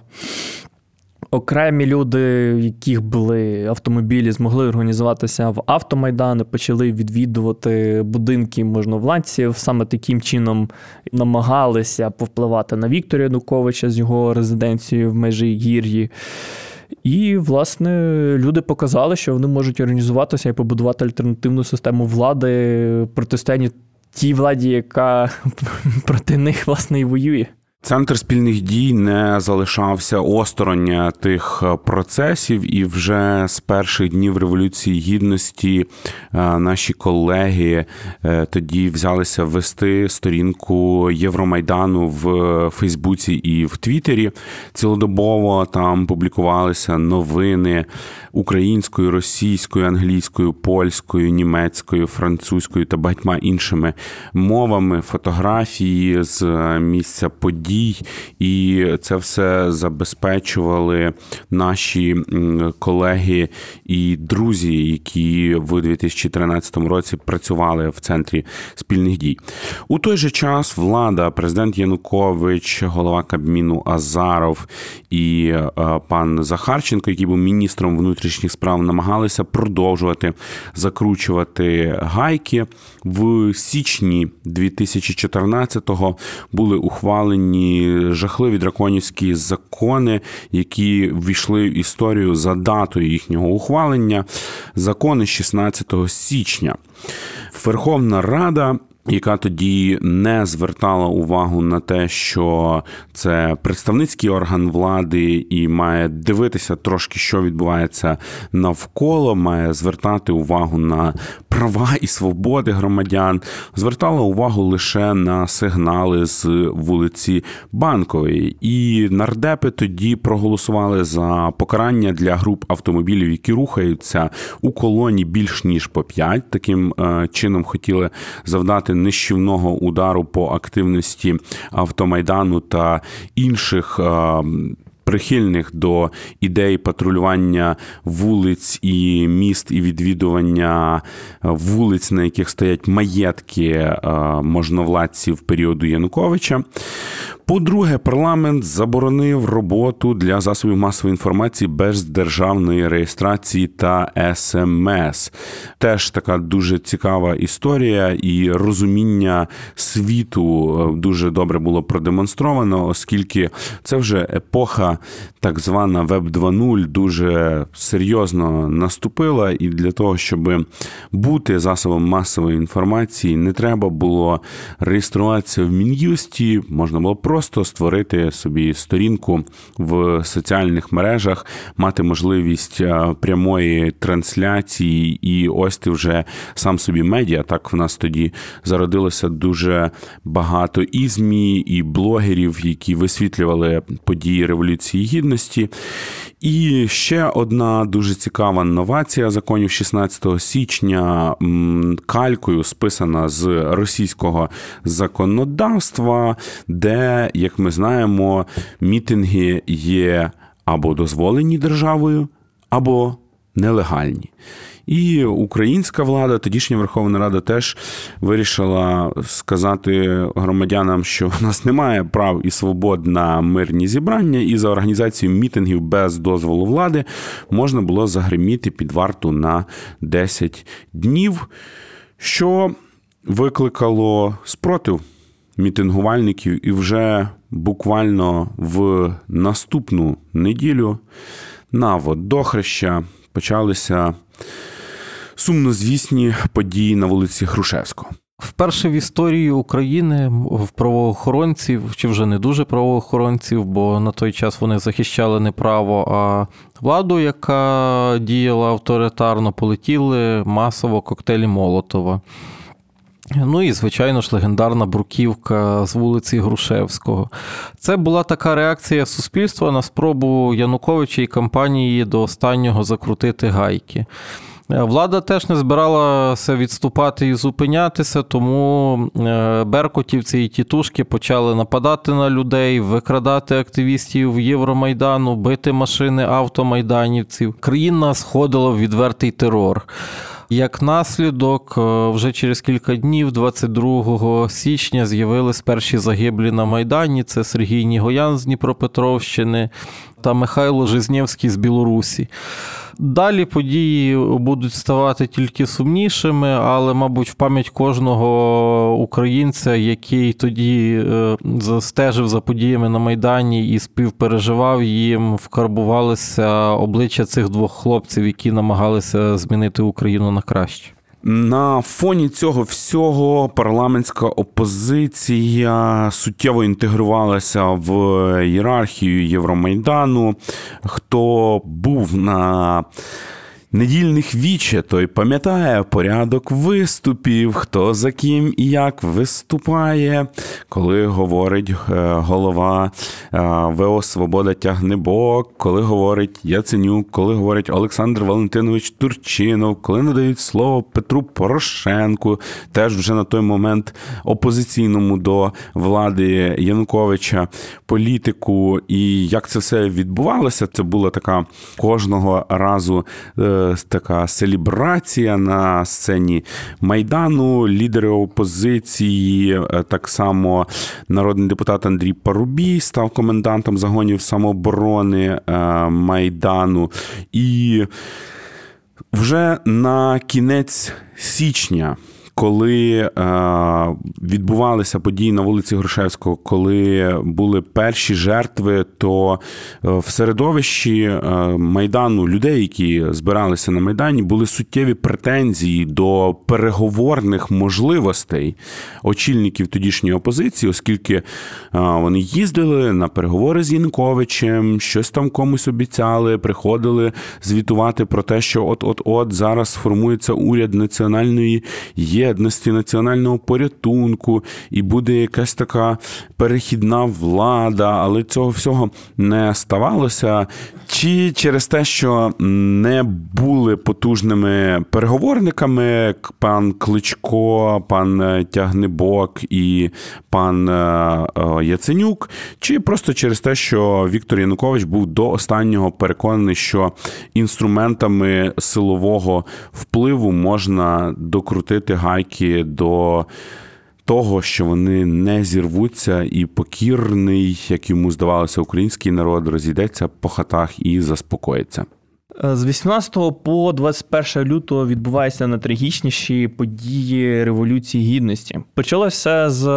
Окремі люди, в яких були автомобілі, змогли організуватися в автомайдани, почали відвідувати будинки можновладців. Саме таким чином намагалися повпливати на Віктора Януковича з його резиденцією в межі гір'ї. І, власне, люди показали, що вони можуть організуватися і побудувати альтернативну систему влади протистояння тій владі, яка *laughs* проти них власне і воює. Центр спільних дій не залишався осторонь тих процесів, і вже з перших днів революції гідності е, наші колеги е, тоді взялися вести сторінку Євромайдану в Фейсбуці і в Твіттері. Цілодобово там публікувалися новини українською, російською, англійською, польською, німецькою, французькою та багатьма іншими мовами, фотографії з місця подій дій, і це все забезпечували наші колеги і друзі, які в 2013 році працювали в центрі спільних дій. У той же час влада, президент Янукович, голова Кабміну Азаров і е, пан Захарченко, який був міністром внутрішніх справ, намагалися продовжувати закручувати гайки в січні 2014-го були ухвалені жахливі драконівські закони, які ввійшли в історію за датою їхнього ухвалення. Закони 16 січня. Верховна Рада яка тоді не звертала увагу на те, що це представницький орган влади і має дивитися трошки, що відбувається навколо, має звертати увагу на права і свободи громадян, звертала увагу лише на сигнали з вулиці Банкової. І нардепи тоді проголосували за покарання для груп автомобілів, які рухаються у колоні більш ніж по п'ять. Таким е, чином хотіли завдати завдати нищівного удару по активності автомайдану та інших. Прихильних до ідеї патрулювання вулиць і міст і відвідування вулиць, на яких стоять маєтки можновладців періоду Януковича. По-друге, парламент заборонив роботу для засобів масової інформації без державної реєстрації та СМС. Теж така дуже цікава історія і розуміння світу е, дуже добре було продемонстровано, оскільки це вже епоха, так звана Веб 2.0, дуже серйозно наступила, і для того, щоб бути засобом масової інформації, не треба було реєструватися в мін'юсті, можна було просто просто створити собі сторінку в соціальних мережах, мати можливість е, прямої трансляції, і ось ти вже сам собі медіа. Так в нас тоді зародилося дуже багато і змі, і блогерів, які висвітлювали події Революції Гідності. І ще одна дуже цікава новація законів 16 січня калькою списана з російського законодавства, де, як ми знаємо, мітинги є або дозволені державою, або нелегальні. І українська влада, тодішня Верховна Рада, теж вирішила сказати громадянам, що в нас немає прав і свобод на мирні зібрання, і за організацію мітингів без дозволу влади можна було загриміти під варту на 10 днів, що викликало спротив мітингувальників, і вже буквально в наступну неділю на Водохреща почалися сумнозвісні події на вулиці Грушевського. Вперше в історії України в правоохоронців, чи вже не дуже правоохоронців, бо на той час вони захищали не право, а владу, яка діяла авторитарно, полетіли масово коктейлі Молотова. Ну і, звичайно ж, легендарна бруківка з вулиці Грушевського. Це була така реакція суспільства на спробу Януковича і компанії до останнього закрутити гайки. Е, влада теж не збиралася відступати і зупинятися, тому е, беркутівці і тітушки почали нападати на людей, викрадати активістів Євромайдану, бити машини автомайданівців. Країна сходила в відвертий терор. Як наслідок, е, вже через кілька днів, 22 січня, з'явились перші загиблі на Майдані. Це Сергій Нігоян з Дніпропетровщини та Михайло Жизнєвський з Білорусі. Далі події будуть ставати тільки сумнішими, але, мабуть, в пам'ять кожного українця, який тоді е, стежив за подіями на Майдані і співпереживав їм, вкарбувалися обличчя цих двох хлопців, які намагалися змінити Україну на краще. На фоні цього всього парламентська опозиція суттєво інтегрувалася в ієрархію Євромайдану. Хто був на недільних віче, той пам'ятає порядок виступів, хто за ким і як виступає, коли говорить е, голова е, ВО Свобода Тягнебок, коли говорить Яценюк, коли говорить Олександр Валентинович Турчинов, коли надають слово Петру Порошенку, теж вже на той момент опозиційному до влади Януковича політику. І як це все відбувалося, це була така кожного разу. Е, така селібрація на сцені Майдану, лідери опозиції, е, так само народний депутат Андрій Парубій став комендантом загонів самооборони е, Майдану. І вже на кінець січня коли е, відбувалися події на вулиці Грушевського, коли були перші жертви, то е, в середовищі е, майдану людей, які збиралися на майдані, були суттєві претензії до переговорних можливостей очільників тодішньої опозиції, оскільки вони їздили на переговори з Януковичем, щось там комусь обіцяли, приходили звітувати про те, що от от от зараз сформується уряд національної є єдності, національного порятунку, і буде якась така перехідна влада, але цього всього не ставалося. Чи через те, що не були потужними переговорниками пан Кличко, пан Тягнебок і пан е, е, Яценюк, чи просто через те, що Віктор Янукович був до останнього переконаний, що інструментами силового впливу можна докрутити гай гайки до того, що вони не зірвуться, і покірний, як йому здавалося, український народ розійдеться по хатах і заспокоїться. Е, з 18 по 21 лютого відбуваються найтрагічніші події Революції Гідності. Почалося з е,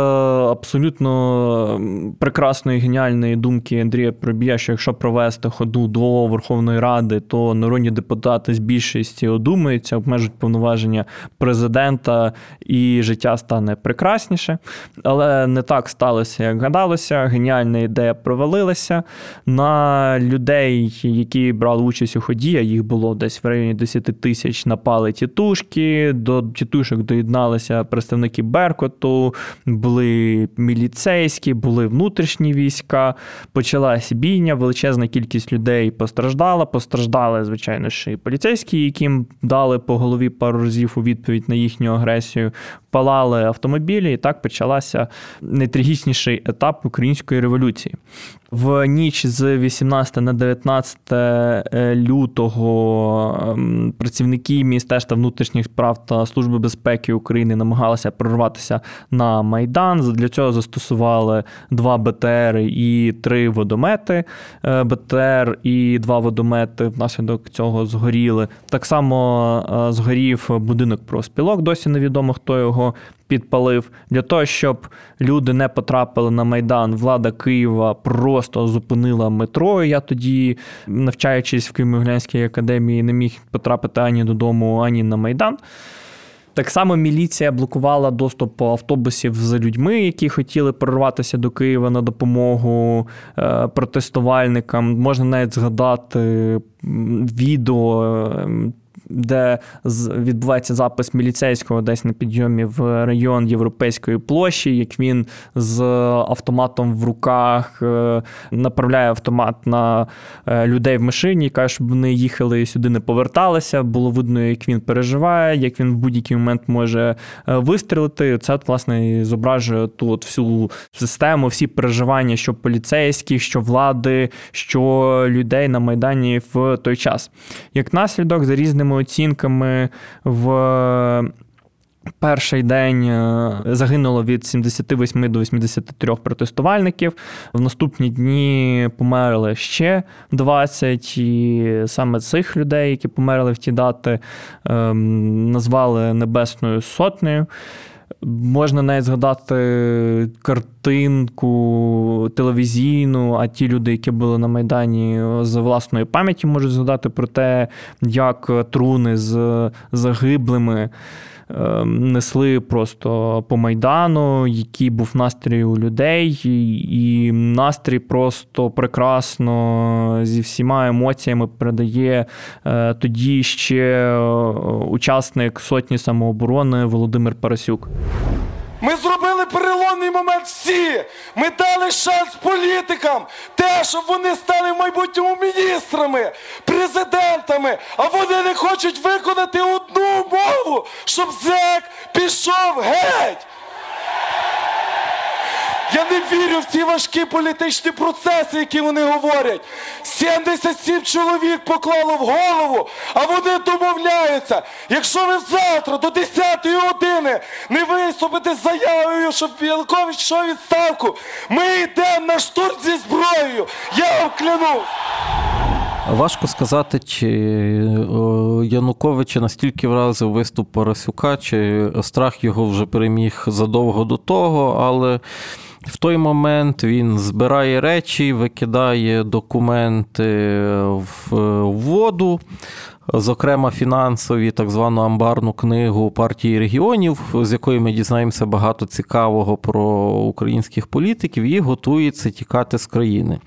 абсолютно прекрасної геніальної думки Андрія Пробія, що якщо провести ходу до Верховної Ради, то народні депутати з більшості одумаються, обмежують повноваження президента, і життя стане прекрасніше. Але не так сталося, як гадалося. Геніальна ідея провалилася на людей, які брали участь у ході подія. Їх було десь в районі 10 тисяч напали тітушки. До тітушок доєдналися представники Беркоту, були міліцейські, були внутрішні війська. Почалась бійня, величезна кількість людей постраждала. Постраждали, звичайно, ще і поліцейські, яким дали по голові пару разів у відповідь на їхню агресію. Палали автомобілі, і так почалася найтрагічніший етап української революції. В ніч з 18 на 19 е, лютого ем, працівники Міністерства внутрішніх справ та Служби безпеки України намагалися прорватися на Майдан. Для цього застосували два БТР і три водомети. Е, БТР і два водомети внаслідок цього згоріли. Так само е, згорів будинок проспілок. Досі невідомо, хто його підпалив для того, щоб люди не потрапили на майдан. Влада Києва просто зупинила метро. Я тоді, навчаючись в Києво-Могилянській академії, не міг потрапити ані додому, ані на майдан. Так само міліція блокувала доступ автобусів з людьми, які хотіли прорватися до Києва на допомогу е, протестувальникам. Можна навіть згадати відео де відбувається запис міліцейського десь на підйомі в район Європейської площі, як він з автоматом в руках е, направляє автомат на е, людей в машині, каже, щоб вони їхали і сюди не поверталися. Було видно, як він переживає, як він в будь-який момент може е, вистрілити. Це власне зображує тут всю систему, всі переживання, що поліцейських, що влади, що людей на майдані в той час. Як наслідок, за різними оцінками в. Перший день е, загинуло від 78 до 83 протестувальників. В наступні дні померли ще 20, і саме цих людей, які померли в ті дати, ем, назвали Небесною Сотнею. Можна навіть згадати картинку телевізійну, а ті люди, які були на Майдані з власної пам'яті, можуть згадати про те, як труни з загиблими. Ем, несли просто по майдану, який був настрій у людей, і настрій просто прекрасно зі всіма емоціями передає е, тоді ще е, учасник сотні самооборони Володимир Парасюк. Ми зробили переломний момент всі. Ми дали шанс політикам, те, щоб вони стали в майбутньому міністрами, президентами, а вони не хочуть виконати одну умову, щоб зек пішов геть. Я не вірю в ці важкі політичні процеси, які вони говорять. 77 чоловік поклало в голову, а вони домовляються. Якщо ви завтра до 10-ї години не виступите з заявою, щоб Янукович йшов відставку, ми йдемо на штурм зі зброєю. Я вам клянусь. Важко сказати, чи Януковича настільки вразив виступ Парасюка, чи страх його вже переміг задовго до того, але в той момент він збирає речі, викидає документи в воду зокрема фінансові, так звану амбарну книгу партії регіонів, з якої ми дізнаємося багато цікавого про українських політиків, і готується тікати з країни.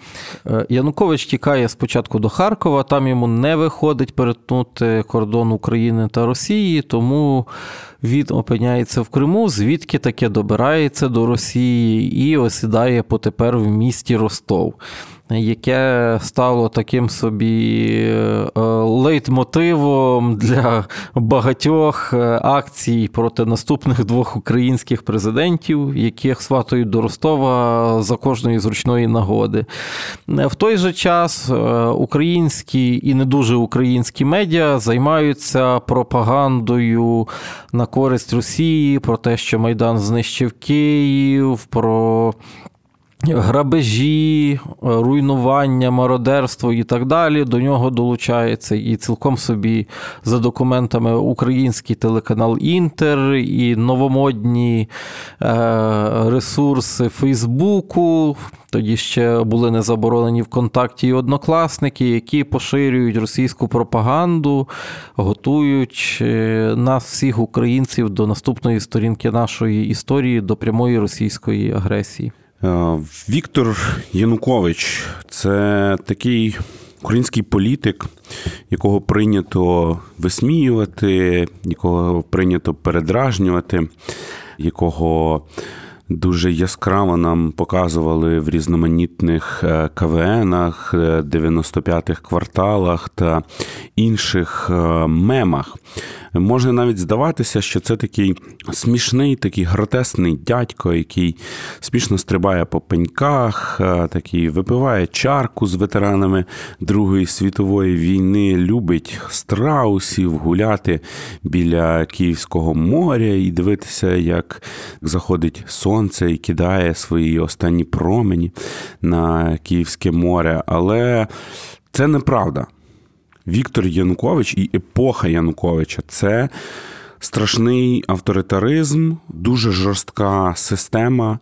Е, Янукович тікає спочатку до Харкова, там йому не виходить перетнути кордон України та Росії, тому він опиняється в Криму, звідки таке добирається до Росії і осідає потепер в місті Ростов яке стало таким собі е, лейтмотивом для багатьох е, акцій проти наступних двох українських президентів, яких сватують до Ростова за кожної зручної нагоди. В той же час е, українські і не дуже українські медіа займаються пропагандою на користь Росії про те, що Майдан знищив Київ. про Грабежі, руйнування, мародерство і так далі. До нього долучається і цілком собі за документами український телеканал Інтер, і новомодні е, ресурси Фейсбуку. Тоді ще були не заборонені ВКонтакті і однокласники, які поширюють російську пропаганду, готують е, нас, всіх українців, до наступної сторінки нашої історії, до прямої російської агресії. Е, Віктор Янукович це такий український політик, якого прийнято висміювати, якого прийнято передражнювати, якого дуже яскраво нам показували в різноманітних е, КВНах, 95-х е, кварталах та інших мемах. Може навіть здаватися, що це такий смішний, такий гротесний дядько, який смішно стрибає по пеньках, такий випиває чарку з ветеранами Другої світової війни, любить страусів гуляти біля Київського моря і дивитися, як заходить сонце і кидає свої останні промені на Київське море. Але це неправда. Віктор Янукович і епоха Януковича це страшний авторитаризм, дуже жорстка система.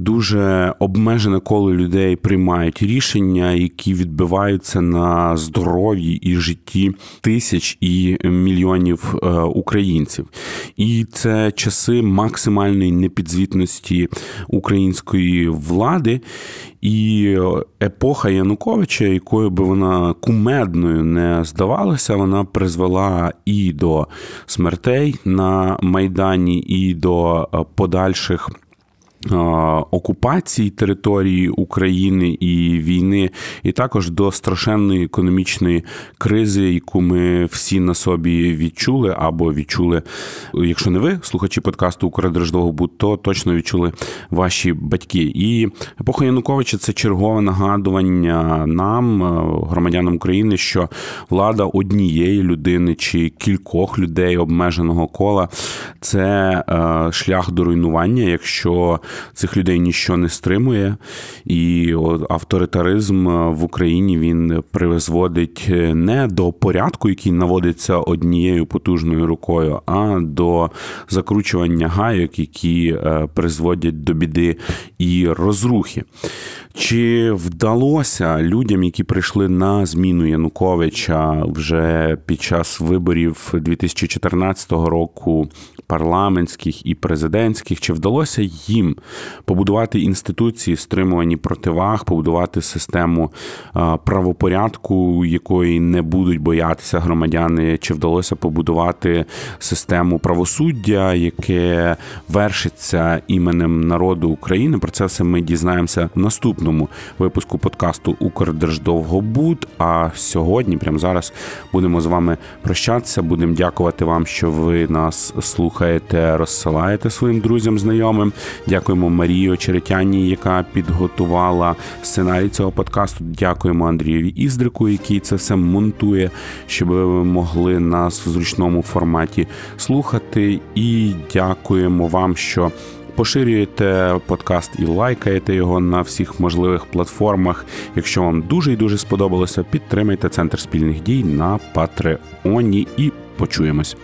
Дуже обмежене коло людей приймають рішення, які відбиваються на здоров'ї і житті тисяч і мільйонів е, українців. І це часи максимальної непідзвітності української влади. І епоха Януковича, якою би вона кумедною не здавалася, вона призвела і до смертей на майдані, і до е, подальших. Е, окупації території України і війни, і також до страшенної економічної кризи, яку ми всі на собі відчули, або відчули, якщо не ви, слухачі подкасту «Укрдерждовгобуд», то точно відчули ваші батьки. І епоха Януковича це чергове нагадування нам, е, громадянам України, що влада однієї людини чи кількох людей обмеженого кола це е, шлях до руйнування, якщо цих людей ніщо не стримує, і авторитаризм в Україні він призводить не до порядку, який наводиться однією потужною рукою, а до закручування гайок, які е, призводять до біди і розрухи. Чи вдалося людям, які прийшли на зміну Януковича вже під час виборів 2014 року, парламентських і президентських, чи вдалося їм побудувати інституції, стримувані противаг, побудувати систему правопорядку, якої не будуть боятися громадяни, чи вдалося побудувати систему правосуддя, яке вершиться іменем народу України? Про це все ми дізнаємося в наступному випуску подкасту Укрдерждовгобуд. А сьогодні, прямо зараз, будемо з вами прощатися. Будемо дякувати вам, що ви нас слухаєте, розсилаєте своїм друзям, знайомим. Дякуємо Марії Очеретяні, яка підготувала сценарій цього подкасту. Дякуємо Андрієві Іздрику, який це все монтує, щоб ви могли нас в зручному форматі слухати. І дякуємо вам, що. Поширюєте подкаст і лайкаєте його на всіх можливих платформах. Якщо вам дуже і дуже сподобалося, підтримайте центр спільних дій на Патреоні і почуємось.